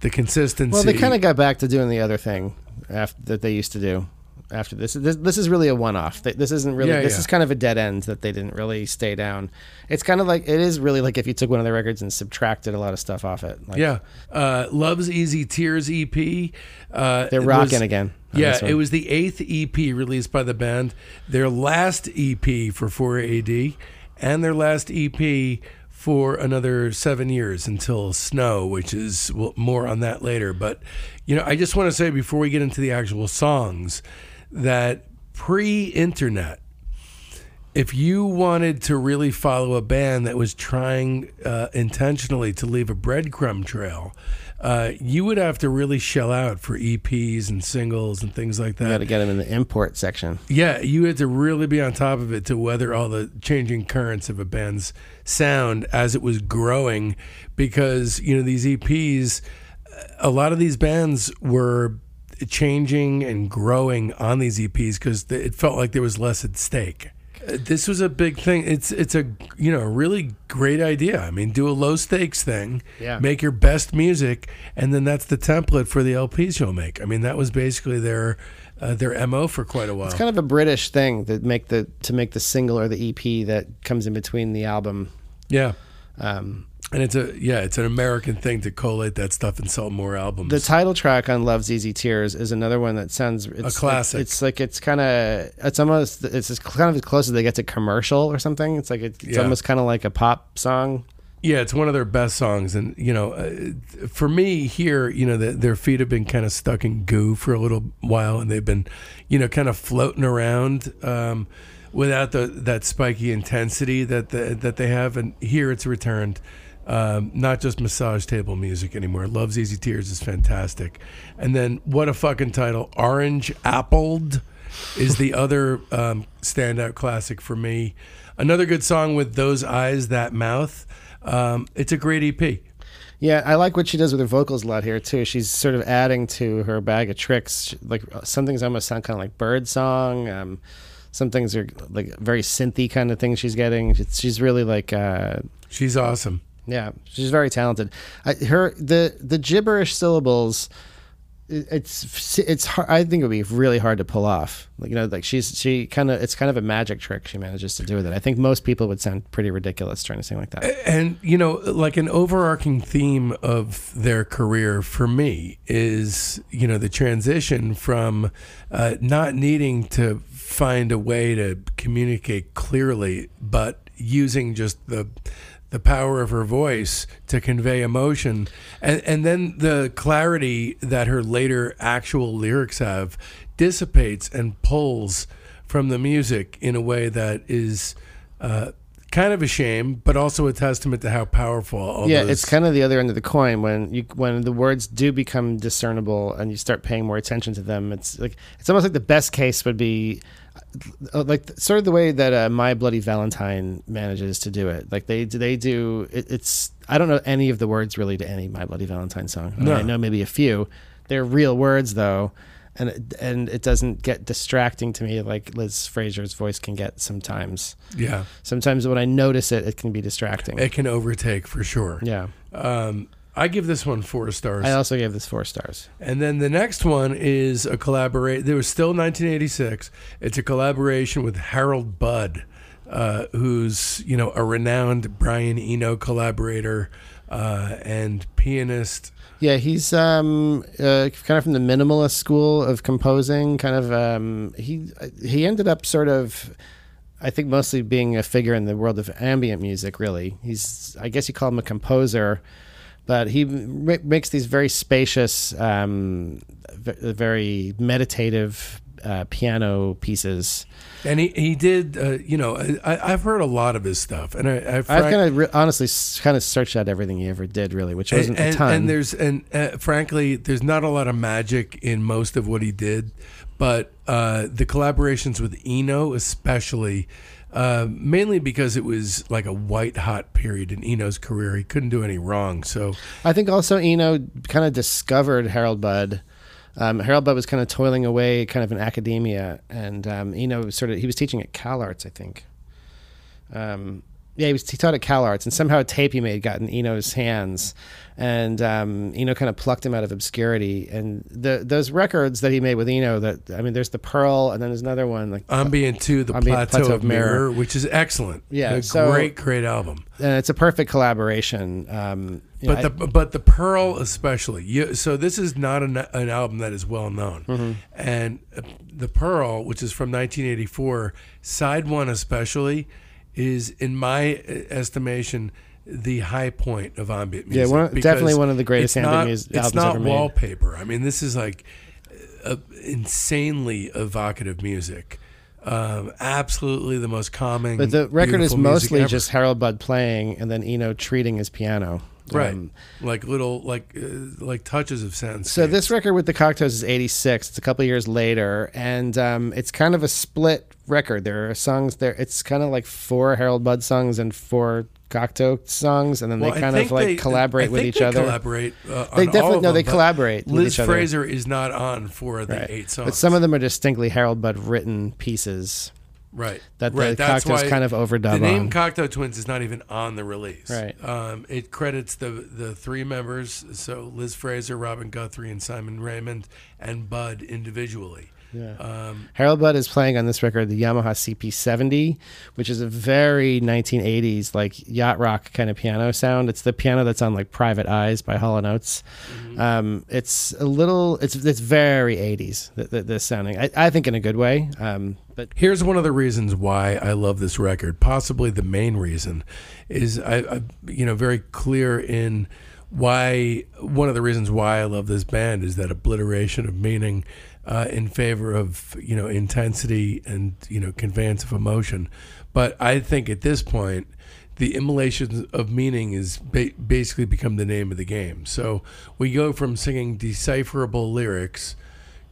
the consistency. well, they kind of got back to doing the other thing after, that they used to do. After this, this, this is really a one-off. This isn't really. Yeah, this yeah. is kind of a dead end that they didn't really stay down. It's kind of like it is really like if you took one of the records and subtracted a lot of stuff off it. Like, Yeah, uh, "Love's Easy Tears" EP. Uh, they're rocking was- again. Yeah, it was the eighth EP released by the band. Their last EP for 4AD, and their last EP for another seven years until Snow, which is well, more on that later. But you know, I just want to say before we get into the actual songs that pre-internet if you wanted to really follow a band that was trying uh, intentionally to leave a breadcrumb trail, uh, you would have to really shell out for EPs and singles and things like that. You got to get them in the import section. Yeah, you had to really be on top of it to weather all the changing currents of a band's sound as it was growing, because you know these EPs, a lot of these bands were changing and growing on these EPs because it felt like there was less at stake. This was a big thing. It's it's a you know really great idea. I mean, do a low stakes thing, Yeah. make your best music, and then that's the template for the LPs you'll make. I mean, that was basically their uh, their mo for quite a while. It's kind of a British thing that make the to make the single or the EP that comes in between the album. Yeah. Um, And it's a yeah, it's an American thing to collate that stuff and sell more albums. the title track on "Love's Easy Tears" is another one that sounds it's, a classic. It's, like it's kind of it's almost it's kind of as close as they get to commercial or something. It's like it's, it's Yeah. almost kind of like a pop song. yeah, it's one of their best songs, and you know, uh, for me here, you know, the, their feet have been kind of stuck in goo for a little while, and they've been, you know, kind of floating around um, without the that spiky intensity that the, that they have, and here it's returned. Um, not just massage table music anymore. Love's Easy Tears is fantastic, and then what a fucking title! Orange Appled is the other um, standout classic for me. Another good song with those eyes, that mouth. Um, it's a great EP. Yeah, I like what she does with her vocals a lot here too. She's sort of adding to her bag of tricks. Like some things almost sound kind of like bird song. Um, some things are like very synthy kind of things she's getting. It's, she's really like uh, She's awesome. Yeah, she's very talented. I, her the the gibberish syllables it's it's hard, I think it would be really hard to pull off. Like you know, like she's she kind of it's kind of a magic trick she manages to do with it. I think most people would sound pretty ridiculous trying to sing like that. And you know, like an overarching theme of their career for me is you know the transition from uh, not needing to find a way to communicate clearly, but using just the the power of her voice to convey emotion, and and then the clarity that her later actual lyrics have dissipates and pulls from the music in a way that is. Uh, kind of a shame, but also a testament to how powerful all yeah, those- it's kind of the other end of the coin when you when the words do become discernible and you start paying more attention to them. It's like it's almost like the best case would be uh, like sort of the way that uh, My Bloody Valentine manages to do it. Like they they do it, it's I don't know any of the words really to any My Bloody Valentine song. I, mean, No. I know maybe a few. They're real words though. And it, and it doesn't get distracting to me like Liz Fraser's voice can get sometimes. yeah, Sometimes when I notice it, it can be distracting. it can overtake for sure. yeah. Um, I give this one four stars. I also gave this four stars. And then the next one is a collaborate. There was still 1986. It's a collaboration with Harold Budd, uh, who's you know a renowned Brian Eno collaborator uh, and pianist. Yeah, he's um, uh, kind of from the minimalist school of composing. Kind of, um, he he ended up sort of, I think, mostly being a figure in the world of ambient music. Really, he's I guess you call him a composer, but he ma- makes these very spacious, um, v- very meditative uh, piano pieces. And he, he did, uh, you know, I, I've heard a lot of his stuff, and I, I I've kind of re- honestly kind of searched out everything he ever did, really, which wasn't and, a ton. and there's and uh, frankly, there's not a lot of magic in most of what he did, but uh, the collaborations with Eno, especially, uh, mainly because it was like a white hot period in Eno's career. He couldn't do any wrong. So I think also Eno kind of discovered Harold Budd. Um, Harold Budd was kind of toiling away, kind of in academia, and um, Eno was sort of he was teaching at Cal Arts, I think. Um, yeah, he was he taught at Cal Arts, and somehow a tape he made got in Eno's hands, and um, Eno kind of plucked him out of obscurity. And the those records that he made with Eno, that I mean, there's the Pearl, and then there's another one like Ambient Two, the Ambient Plateau, of Mirror, which is excellent. Yeah, a so- great, great album. and it's a perfect collaboration. Um, you know, But I- the but the Pearl especially. You, so this is not an, an album that is well known, Mm-hmm. and uh, the Pearl, which is from 1984, side one especially, is in my uh, estimation the high point of ambient Yeah, music. one- definitely one of the greatest it's ambient not- mus- It's albums not ever made. wallpaper. I mean, this is like uh, insanely evocative music. Um, absolutely the most calming. But the record is mostly just Harold Budd playing and then Eno treating his piano. right, Um, like little like uh, like touches of sense. so this record with the Cocteaus is 86. It's a couple years later. And um, it's kind of a split record. There are songs there. It's kind of like four Harold Budd songs and four Cocteau songs. And then Well, they kind of like they- collaborate with each they other. Collaborate. Uh, They definitely no, them, they collaborate with Liz. Fraser is not on for the Right. eight songs. But some of them are distinctly Harold Budd written pieces right that right. the That's Cocteaus kind of overdub the name on. Cocteau Twins is not even on the release. Right. Um, it credits the the three members, so Liz Fraser, Robin Guthrie, and Simon Raymonde, and Budd individually. Yeah. Um, Harold Budd is playing on this record the Yamaha CP70, which is a very 1980s like yacht rock kind of piano sound. It's the piano that's on like Private Eyes by Hall Oates. Um, it's a little, it's it's very 80s. th- th- This sounding, I, I think in a good way. Um, but Here's one of the reasons why I love this record. Possibly the main reason is I, I you know, very clear in why one of the reasons why I love this band is that obliteration of meaning uh, in favor of you know intensity and you know conveyance of emotion. But I think at this point, the immolation of meaning is ba- basically become the name of the game. So we go from singing decipherable lyrics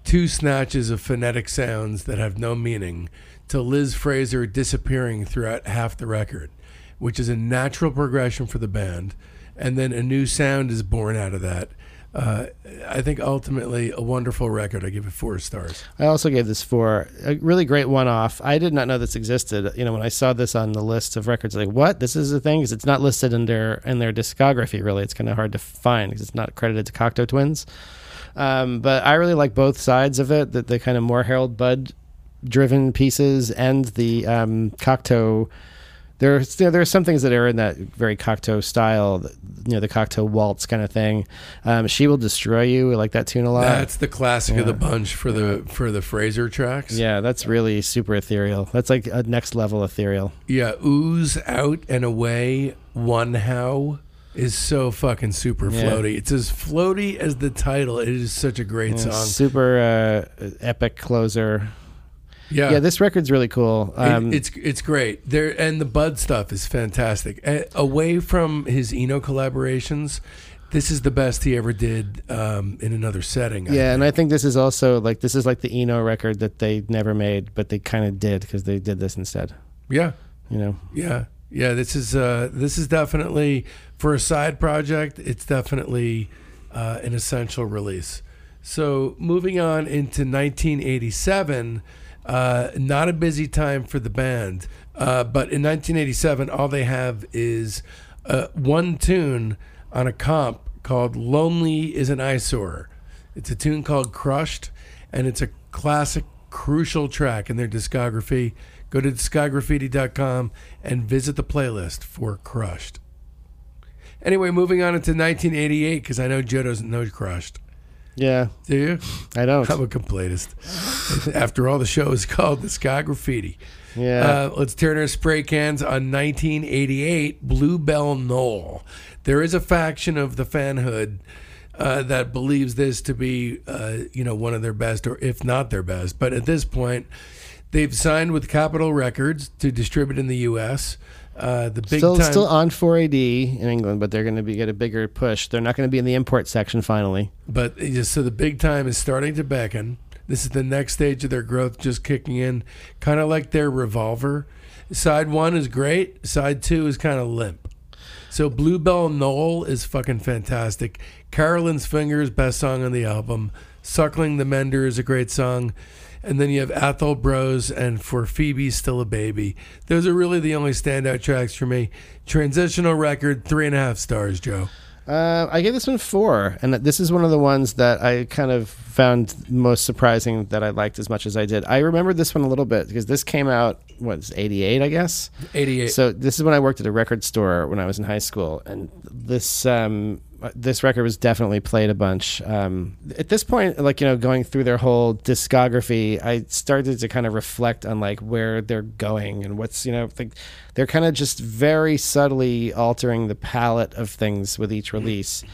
two snatches of phonetic sounds that have no meaning to Liz Fraser disappearing throughout half the record, which is a natural progression for the band. And then a new sound is born out of that. Uh, I think ultimately a wonderful record. I give it four stars. I also gave this four. A really great one off. I did not know this existed. You know, when I saw this on the list of records, like, what? This is a thing? Because it's not listed in their, in their discography, really. It's kind of hard to find because it's not credited to Cocteau Twins. Um, but I really like both sides of it. The, the kind of more Harold Budd driven pieces and the um, Cocteau. There's you know, there are some things that are in that very cocktail style, you know, the cocktail waltz kind of thing. Um, she will destroy you. I like that tune a lot. That's the classic of the bunch for the for the Fraser tracks. yeah, that's really super ethereal. That's like a next level ethereal. Yeah, ooze out and away. One how is so fucking super Yeah. floaty. It's as floaty as the title. It is such a great Yeah, song. Super uh, epic closer. Yeah, Yeah, this record's really cool. It- Um, it's it's great. There and the Budd stuff is fantastic. A- away from his Eno collaborations, this is the best he ever did um, in another setting. I yeah, and. I think this is also like this is like the Eno record that they never made, but they kind of did because they did this instead. yeah, You know, yeah, yeah. This is uh, this is definitely for a side project. It's definitely uh, an essential release. So moving on into 1987, uh, not a busy time for the band. Uh, but in 1987, all they have is uh, one tune on a comp called "Lonely Is an Eyesore." It's a tune called "Crushed," and it's a classic, crucial track in their discography. Go to discograffiti.com and visit the playlist for "Crushed." Anyway, moving on into 1988 because I know Joe doesn't know "Crushed." Yeah, Do you? I don't. I'm a complainist. After all, the show is called Discograffiti. yeah, Uh, let's turn our spray cans on 1988 Bluebell Knoll. There is a faction of the fanhood uh, that believes this to be, uh, you know, one of their best, or if not their best. But at this point, they've signed with Capitol Records to distribute in the U.S. Uh, the big still time, still on 4AD in England, but they're going to be get a bigger push. They're not going to be in the import section finally. but just so the big time is starting to beckon. This is the next stage of their growth, just kicking in, kind of like their revolver. Side one is great. Side two is kind of limp. So Bluebell Knoll is fucking fantastic. Carolyn's Fingers, best song on the album. Suckling the Mender is a great song. And then you have Athol-Brose and For Phoebe Still a Baby. Those are really the only standout tracks for me. Transitional record, three and a half stars, Joe. Uh, I gave this one four, and this is one of the ones that I kind of found most surprising that I liked as much as I did. I remember this one a little bit because this came out what was eighty eight, I guess. 88. So this is when I worked at a record store when I was in high school, and this um, this record was definitely played a bunch. Um, at this point, like you know, going through their whole discography, I started to kind of reflect on like where they're going and what's you know, like they're kind of just very subtly altering the palette of things with each release.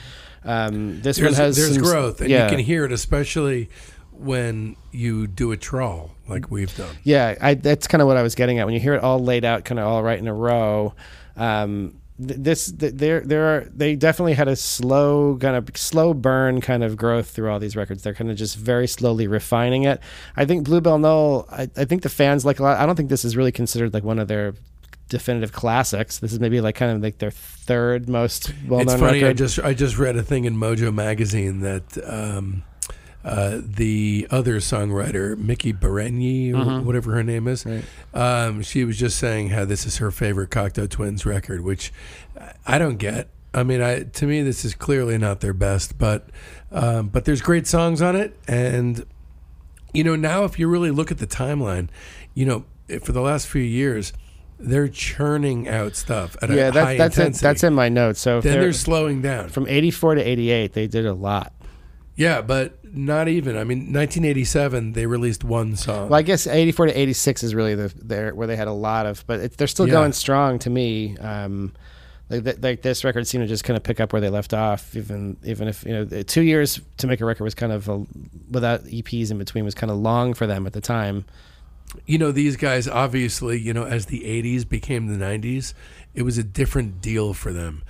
Um, this there's, one has there's some- growth, and yeah. you can hear it, especially when you do a trawl like we've done. Yeah, I, that's kind of what I was getting at. When you hear it all laid out, kind of all right in a row, um, this th- there there are they definitely had a slow kind of slow burn kind of growth through all these records. They're kind of just very slowly refining it. I think Bluebell Knoll. I, I think the fans like a lot. I don't think this is really considered like one of their definitive classics. This is maybe like kind of like their third most well-known. it's funny. record. I just I just read a thing in Mojo magazine that um, uh, the other songwriter Miki Berenyi or whatever her name is, Right. um, she was just saying how this is her favorite Cocteau Twins record, which I don't get. I mean, I to me this is clearly not their best, but um, but there's great songs on it, and you know now if you really look at the timeline, you know for the last few years. They're churning out stuff at yeah, a that, high that's in, intensity. that's in my notes. So then they're, they're slowing down. from eighty four to eighty eight, they did a lot. Yeah, but not even. I mean, 1987, they released one song. Well, I guess 84 to 86 is really the there where they had a lot of, but it, they're still Yeah. going strong to me. Um, like, th- like this record seemed to just kind of pick up where they left off, even even if you know two years to make a record was kind of a, without EPs in between was kind of long for them at the time. you know, these guys obviously, you know, as the 80s became the 90s, it was a different deal for them.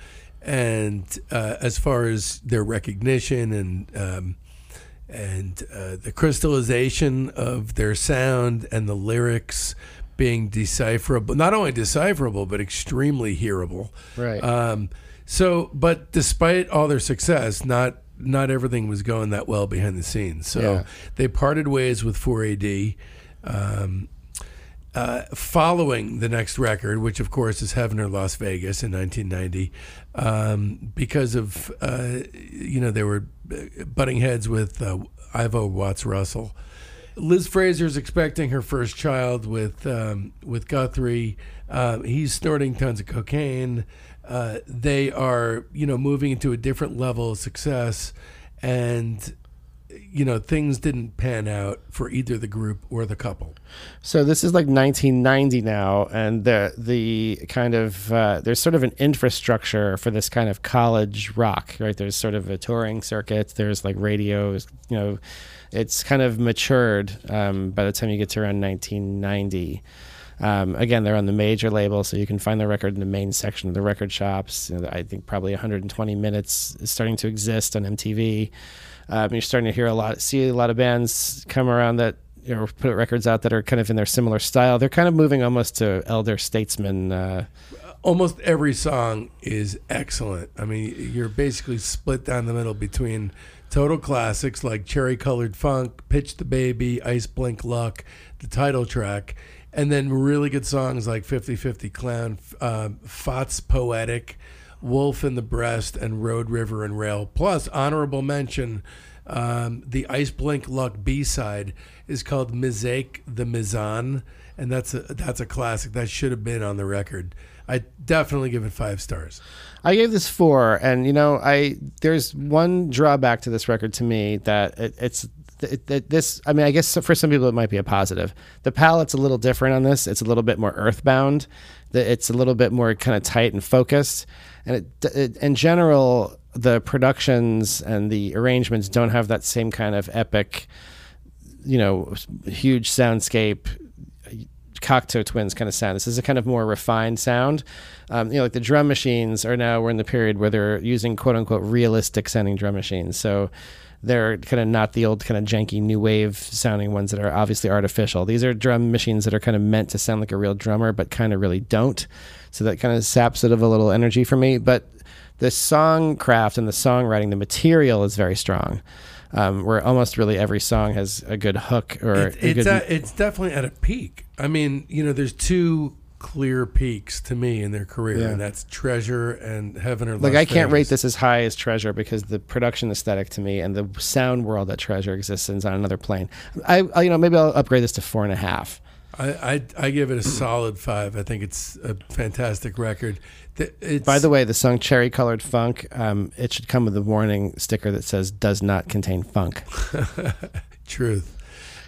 And uh, as far as their recognition and um, and uh, the crystallization of their sound and the lyrics being decipherable, not only decipherable but extremely hearable. Right. Um, so, but despite all their success, not not everything was going that well behind the scenes. So Yeah. they parted ways with 4AD. Um, uh, following the next record, which of course is Heaven Las Vegas in 1990, um, because of uh, you know they were butting heads with uh, Ivo Watts Russell. Liz Fraser is expecting her first child with um, with Guthrie. Uh, he's snorting tons of cocaine. Uh, they are, you know, moving into a different level of success, and you know things didn't pan out for either the group or the couple. So this is like 1990 now, and the the kind of uh, there's sort of an infrastructure for this kind of college rock, right? There's sort of a touring circuit. There's like radios, you know, it's kind of matured um, by the time you get to around 1990. Um, again, they're on the major label, so you can find the record in the main section of the record shops. You know, I think probably 120 minutes is starting to exist on MTV. Um, you're starting to hear a lot, see a lot of bands come around that you know put records out that are kind of in their similar style. They're kind of moving almost to elder statesman. Uh, Almost every song is excellent. I mean, you're basically split down the middle between total classics like Cherry Colored Funk, Pitch the Baby, Iceblink Luck, the title track, and then really good songs like 50 50 Clown, uh, Poetic, Wolf in the Breast, and Road, River, and Rail. Plus, honorable mention um, the Iceblink Luck B side is called Mizake the Mizan, and that's a, that's a classic. That should have been on the record. I definitely give it five stars. I gave this four, and you know, I there's one drawback to this record to me that it, it's it, it, this. I mean, I guess for some people it might be a positive. The palette's a little different on this. It's a little bit more earthbound. It's a little bit more kind of tight and focused, and it, in general, the productions and the arrangements don't have that same kind of epic, you know, huge soundscape Cocteau Twins kind of sound. This is a kind of more refined sound. Um, you know, like the drum machines are now we're in the period where they're using quote unquote realistic sounding drum machines. So they're kind of not the old kind of janky new wave sounding ones that are obviously artificial. These are drum machines that are kind of meant to sound like a real drummer, but kind of really don't. So that kind of saps it of a little energy for me. But the song craft and the songwriting, the material is very strong um, where almost really every song has a good hook or it, it's good... it's definitely at a peak. I mean, you know, there's two clear peaks to me in their career, yeah. and that's Treasure and Heaven or like Las I can't rate this as high as Treasure because the production aesthetic to me and the sound world that Treasure exists in is on another plane. I, I you know maybe I'll upgrade this to four and a half. I, I, I give it a solid five. I think it's a fantastic record. It's, By the way, the song "Cherry Colored Funk" um, it should come with a warning sticker that says "Does not contain funk." Truth.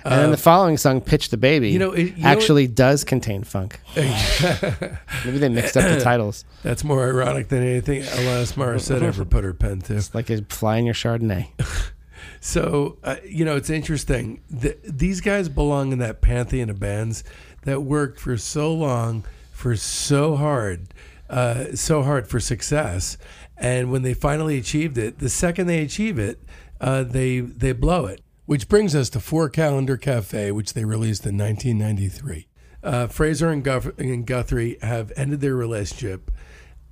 And then the uh, following song, "Pitch the Baby," you know, it, you actually know does contain funk. Maybe they mixed up the titles. That's more ironic than anything Alanis Morissette ever put her pen to. It's like a fly in your Chardonnay. so uh, you know, it's interesting. The, these guys belong in that pantheon of bands that worked for so long, for so hard uh, so hard for success, and when they finally achieved it, the second they achieve it, uh, they they blow it. Which brings us to Four Calendar Cafe, which they released in 1993. Uh, Fraser and, Guth- and, Guthrie have ended their relationship.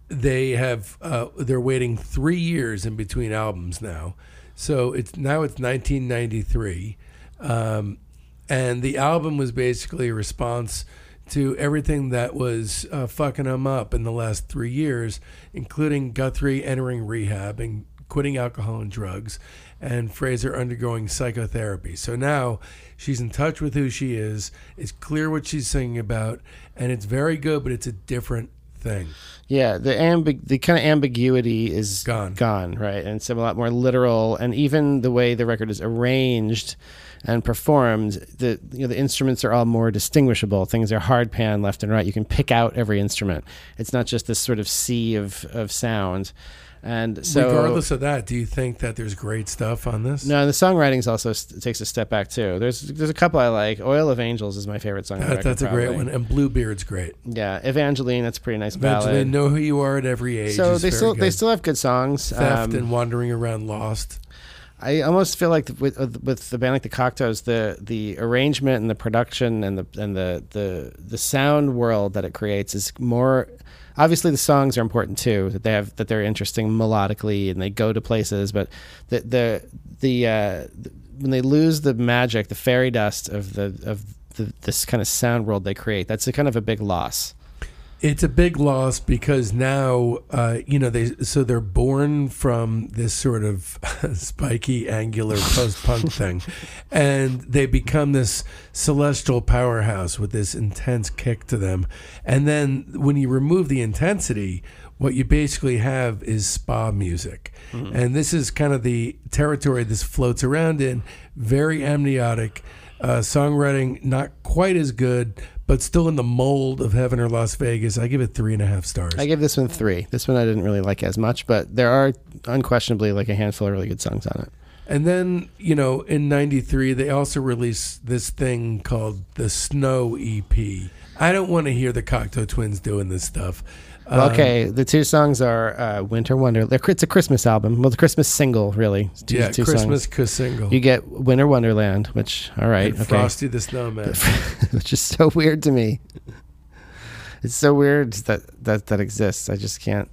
They have uh, they're waiting three years in between albums now, so it's now it's 1993, um, and the album was basically a response to everything that was uh, fucking him up in the last three years, including Guthrie entering rehab and quitting alcohol and drugs, and Fraser undergoing psychotherapy. So now she's in touch with who she is. It's clear what she's singing about, and it's very good, but it's a different thing. Yeah, the ambig- the kind of ambiguity is gone, gone, right? And it's a lot more literal, and even the way the record is arranged and performed, the you know the instruments are all more distinguishable. Things are hard pan left and right. You can pick out every instrument. It's not just this sort of sea of of sound. And so, regardless of that, do you think that there's great stuff on this? No, the songwriting also st- takes a step back too. There's there's a couple I like. "Oil of Angels" is my favorite song. That, record, that's a probably. great one, and "Bluebeard's" great. Yeah, "Evangeline" that's a pretty nice ballad. Evangeline, "Know Who You Are at Every Age." So they still good. they still have good songs. "Theft" um, and "Wandering Around Lost." I almost feel like with with the band like the Cocteaus, the the arrangement and the production and the and the the the sound world that it creates is more. Obviously, the songs are important too. That they have that they're interesting melodically and they go to places. But the the the, uh, when they lose the magic, the fairy dust of the of the, this kind of sound world they create. That's a kind of a big loss. It's a big loss because now, uh, you know, they so they're born from this sort of spiky, angular post-punk thing, and they become this celestial powerhouse with this intense kick to them. And then when you remove the intensity, what you basically have is spa music, and this is kind of the territory this floats around in. Very amniotic uh, songwriting, not quite as good, but still in the mold of Heaven or Las Vegas. I give it three and a half stars. I give this one three. This one I didn't really like as much, but there are unquestionably like a handful of really good songs on it. and then, you know, in 93, they also released this thing called the Snow EP. I don't want to hear the Cocteau Twins doing this stuff. Um, okay, the two songs are uh, Winter Wonderland." It's a Christmas album. Well, the Christmas single, really. It's two, yeah, two Christmas songs. Single. You get Winter Wonderland, which all right, and okay, Frosty the Snowman. which is so weird to me. It's so weird that that that exists. I just can't.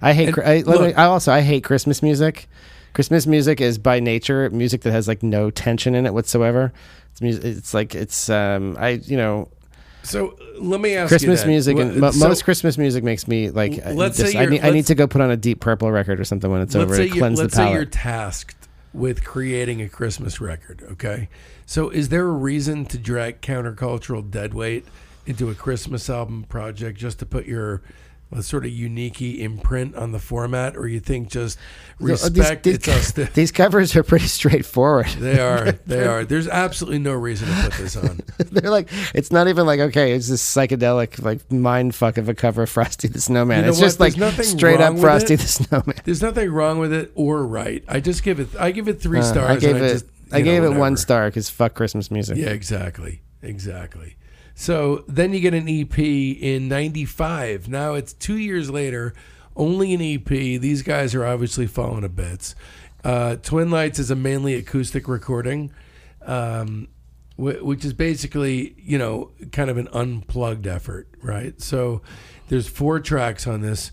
I hate. And I, let me, I also I hate Christmas music. Christmas music is by nature music that has like no tension in it whatsoever. It's music. It's like it's um I you know So let me ask Christmas music and mo- so most Christmas music makes me like let's say I need I need to go put on a Deep Purple record or something when it's over you, cleanse let's the say you're tasked with creating a Christmas record. Okay, so is there a reason to drag countercultural deadweight into a Christmas album project just to put your uh, sort of unique imprint on the format, or you think just Uh, these- respect these, it's us? these covers are pretty straightforward. They are. They are. There's absolutely no reason to put this on. They're like, it's not even like, okay, it's this psychedelic, like mind fuck of a cover of Frosty the Snowman. You know it's what? just like There's nothing straight up Frosty the Snowman. There's nothing wrong with it or right. I just give it. I give it three Uh, stars. I gave it, I, just, I know, gave it one star because fuck Christmas music. Yeah, exactly. Exactly. So then you get an EP in 95. Now it's two years later, only an EP. These guys are obviously falling to bits. Uh, Twinlights is a mainly acoustic recording, um, wh- which is basically, you know, kind of an unplugged effort, right? So there's four tracks on this,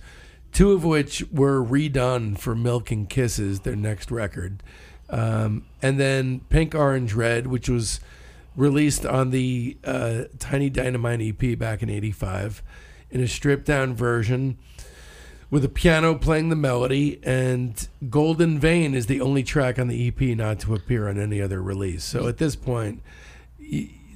two of which were redone for Milk and Kisses, their next record. Um, and then Pink, Orange, Red, which was released on the uh, Tiny Dynamite EP back in '85 in a stripped down version with a piano playing the melody. And Golden Vein is the only track on the EP not to appear on any other release. So at this point,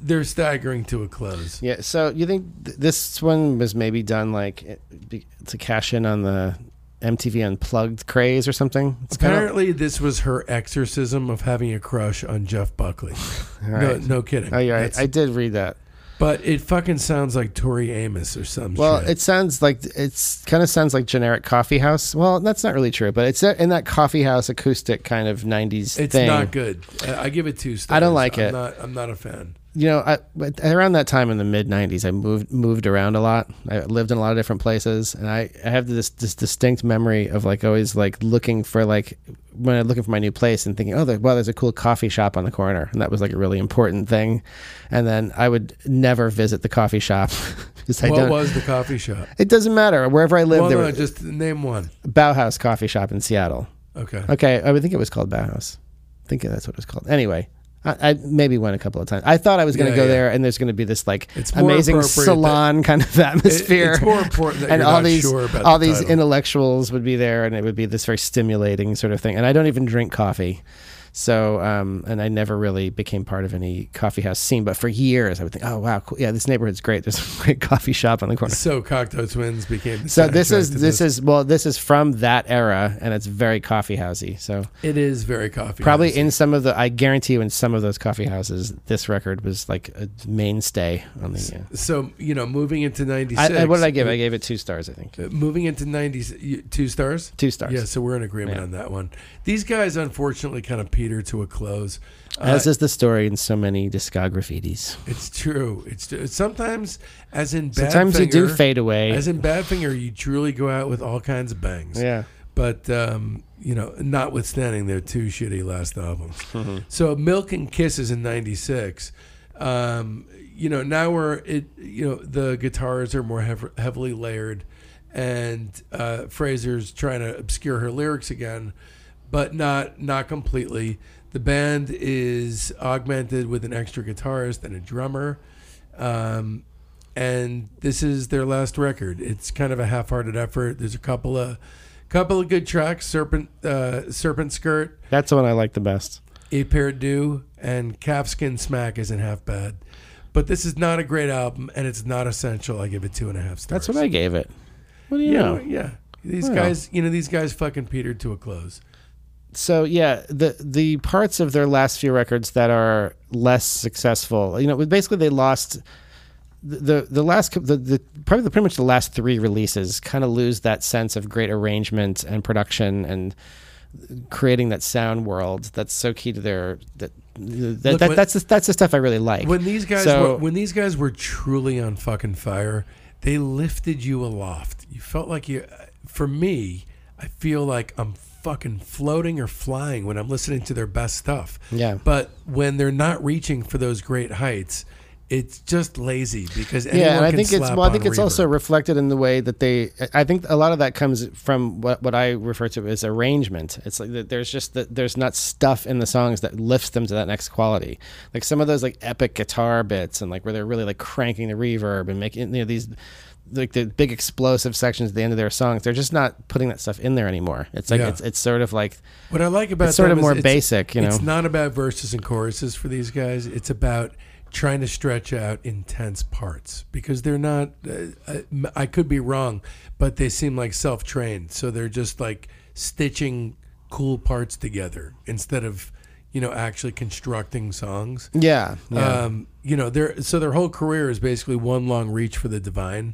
they're staggering to a close. Yeah. So you think th- this one was maybe done like be- to cash in on the MTV Unplugged craze or something? It's kinda- Apparently, this was her exorcism of having a crush on Jeff Buckley. All No, no kidding. Oh, yeah, I, I did read that. but it fucking sounds like Tori Amos or some Well, shit. it sounds like it's kind of sounds like generic coffee house. Well, that's not really true, but it's in that coffee house acoustic kind of '90s It's thing. not good. I I give it two stars. I don't like I'm it. Not, I'm not a fan. You know, I, around that time in the mid '90s, I moved moved around a lot. I lived in a lot of different places, and I, I have this this distinct memory of like always like looking for like when I'm looking for my new place and thinking, oh, there, well, there's a cool coffee shop on the corner, and that was like a really important thing. And then I would never visit the coffee shop because I what was the coffee shop? it doesn't matter wherever I lived. Well, there no, was just name one. Bauhaus coffee shop in Seattle. Okay. Okay, I would think it was called Bauhaus. I think that's what it was called. Anyway, I, I maybe went a couple of times. I thought I was going to Yeah, go yeah. there, and there's going to be this like It's amazing salon kind of atmosphere. it's more important that and all these sure all the these title. intellectuals would be there, and it would be this very stimulating sort of thing. And I don't even drink coffee. So, um, and I never really became part of any coffee house scene. But for years, I would think, oh wow, cool. yeah, this neighborhood's great. There's a great coffee shop on the corner. So Cocteau Twins became. So this is to this is well, this is from that era, and it's very coffee housey. So It is very coffee. Probably in some of the, I guarantee you, in some of those coffee houses, this record was like a mainstay on the. Uh, So you know, moving into I, '96. I, what did I give? I gave it two stars, I think. Uh, Moving into '90s, two stars. Two stars. Yeah, so we're in agreement Yeah. on that one. These guys, unfortunately, kind of peter to a close. Uh, As is the story in so many discographies. it's true. It's true. sometimes, as in Sometimes you do Badfinger- fade away. As in Badfinger, you truly go out with all kinds of bangs. yeah. But um, you know, notwithstanding their two shitty last albums. So Milk and Kisses in '96. Um, you know, now we're it. You know, the guitars are more hev- heavily layered, and uh, Fraser's trying to obscure her lyrics again, but not not completely. The band is augmented with an extra guitarist and a drummer. Um, and this is their last record. It's kind of a half-hearted effort. There's a couple of couple of good tracks, Serpent uh, Serpentskirt, That's the one I like the best. Eperdu, and Calfskin Smack isn't half bad. But this is not a great album, and it's not essential. I give it two and a half stars. That's what I gave it. What do you Yeah, know? yeah. These guys, you know, these guys fucking petered to a close. So yeah, the the parts of their last few records that are less successful, you know, basically they lost the the last the, the probably the, pretty much the last three releases kind of lose that sense of great arrangement and production and creating that sound world that's so key to their that, that, Look, that when- that's the, that's the stuff I really like. When these guys So- were, when these guys were truly on fucking fire, they lifted you aloft. You felt like you for me, I feel like I'm fucking floating or flying when I'm listening to their best stuff. Yeah. But when they're not reaching for those great heights, it's just lazy because anyone yeah, and I think it's well. I think it's also reflected in the way that they. I think a lot of that comes from what what I refer to as arrangement. It's like that there's just that there's not stuff in the songs that lifts them to that next quality. Like some of those like epic guitar bits and like where they're really like cranking the reverb and making you know these like the big explosive sections at the end of their songs. They're just not putting that stuff in there anymore. It's like Yeah. it's it's sort of like What I like about it's sort of more basic, you know. It's not about verses and choruses for these guys. It's about trying to stretch out intense parts because they're not. Uh, I, I could be wrong, but they seem like self-trained. So they're just like stitching cool parts together instead of you know actually constructing songs. yeah, yeah. Um, you know, their so their whole career is basically one long reach for the divine,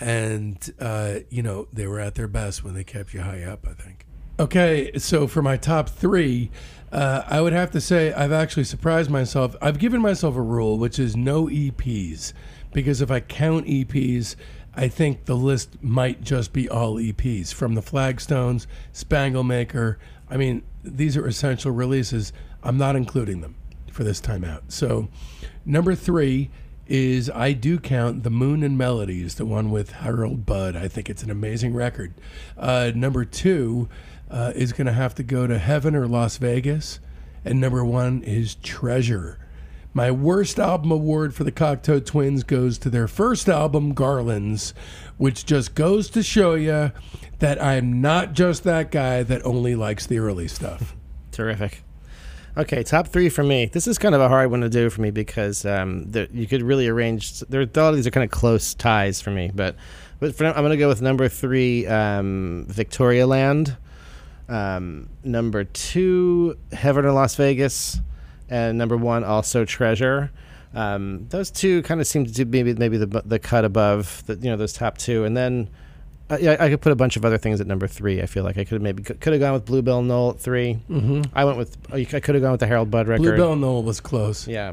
and uh, you know they were at their best when they kept you high up. I think. Okay, so for my top three, uh, I would have to say I've actually surprised myself. I've given myself a rule, which is no EPs, because if I count EPs, I think the list might just be all EPs from the Flagstones, Spangle Maker. I mean, these are essential releases. I'm not including them for this time out. So, number three is I do count the Moon and Melodies, the one with Harold Budd. I think it's an amazing record. Uh, number two uh, is going to have to go to Heaven or Las Vegas, and number one is Treasure. My worst album award for the Cocteau Twins goes to their first album, Garlands, which just goes to show you that I'm not just that guy that only likes the early stuff. Terrific. Okay, top three for me. This is kind of a hard one to do for me because um, there, you could really arrange. There, a lot of these are kind of close ties for me, but but for, I'm going to go with number three, um, Victorialand. Um, number two, Heaven or Las Vegas, and number one, also Treasure. Um, those two kind of seem to be maybe maybe the the cut above the you know those top two, and then uh, yeah, I could put a bunch of other things at number three. I feel like I could have maybe could have gone with Bluebell Knoll at 3 Mm-hmm. I went with I could have gone with the Harold Budd record. Bluebell Knoll was close. Yeah.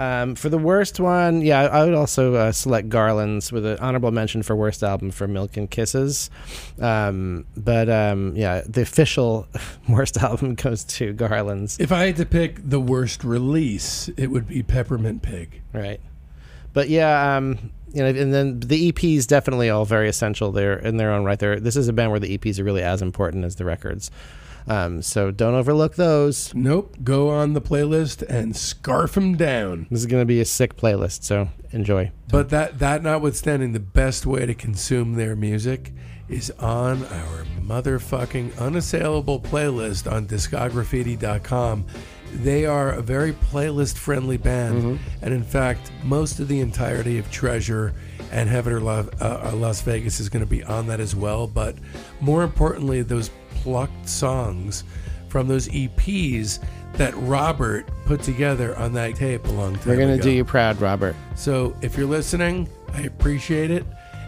Um, for the worst one, yeah, I would also uh, select Garlands with an honorable mention for worst album for Milk and Kisses. Um, but um, yeah, the official worst album goes to Garlands. If I had to pick the worst release, it would be Peppermint Pig. Right. But yeah, um, you know, and then the EPs definitely all very essential. They're in their own right. There, this is a band where the EPs are really as important as the records. Um, so don't overlook those. Nope. Go on the playlist and scarf them down. This is going to be a sick playlist, so enjoy. But that that notwithstanding, the best way to consume their music is on our motherfucking unassailable playlist on discograffiti.com. They are a very playlist friendly band, and in fact, most of the entirety of Treasure and Heaven or La- uh, Las Vegas is going to be on that as well. But more importantly, those plucked songs from those EPs that Robert put together on that tape a long time ago. We're going to do you proud, Robert. So if you're listening, I appreciate it.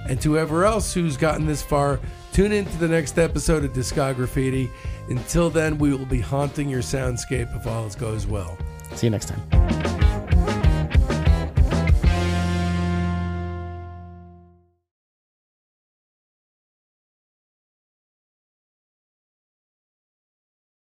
And to whoever else who's gotten this far, tune in to the next episode of Discograffiti. Until then, we will be haunting your soundscape if all goes well. See you next time.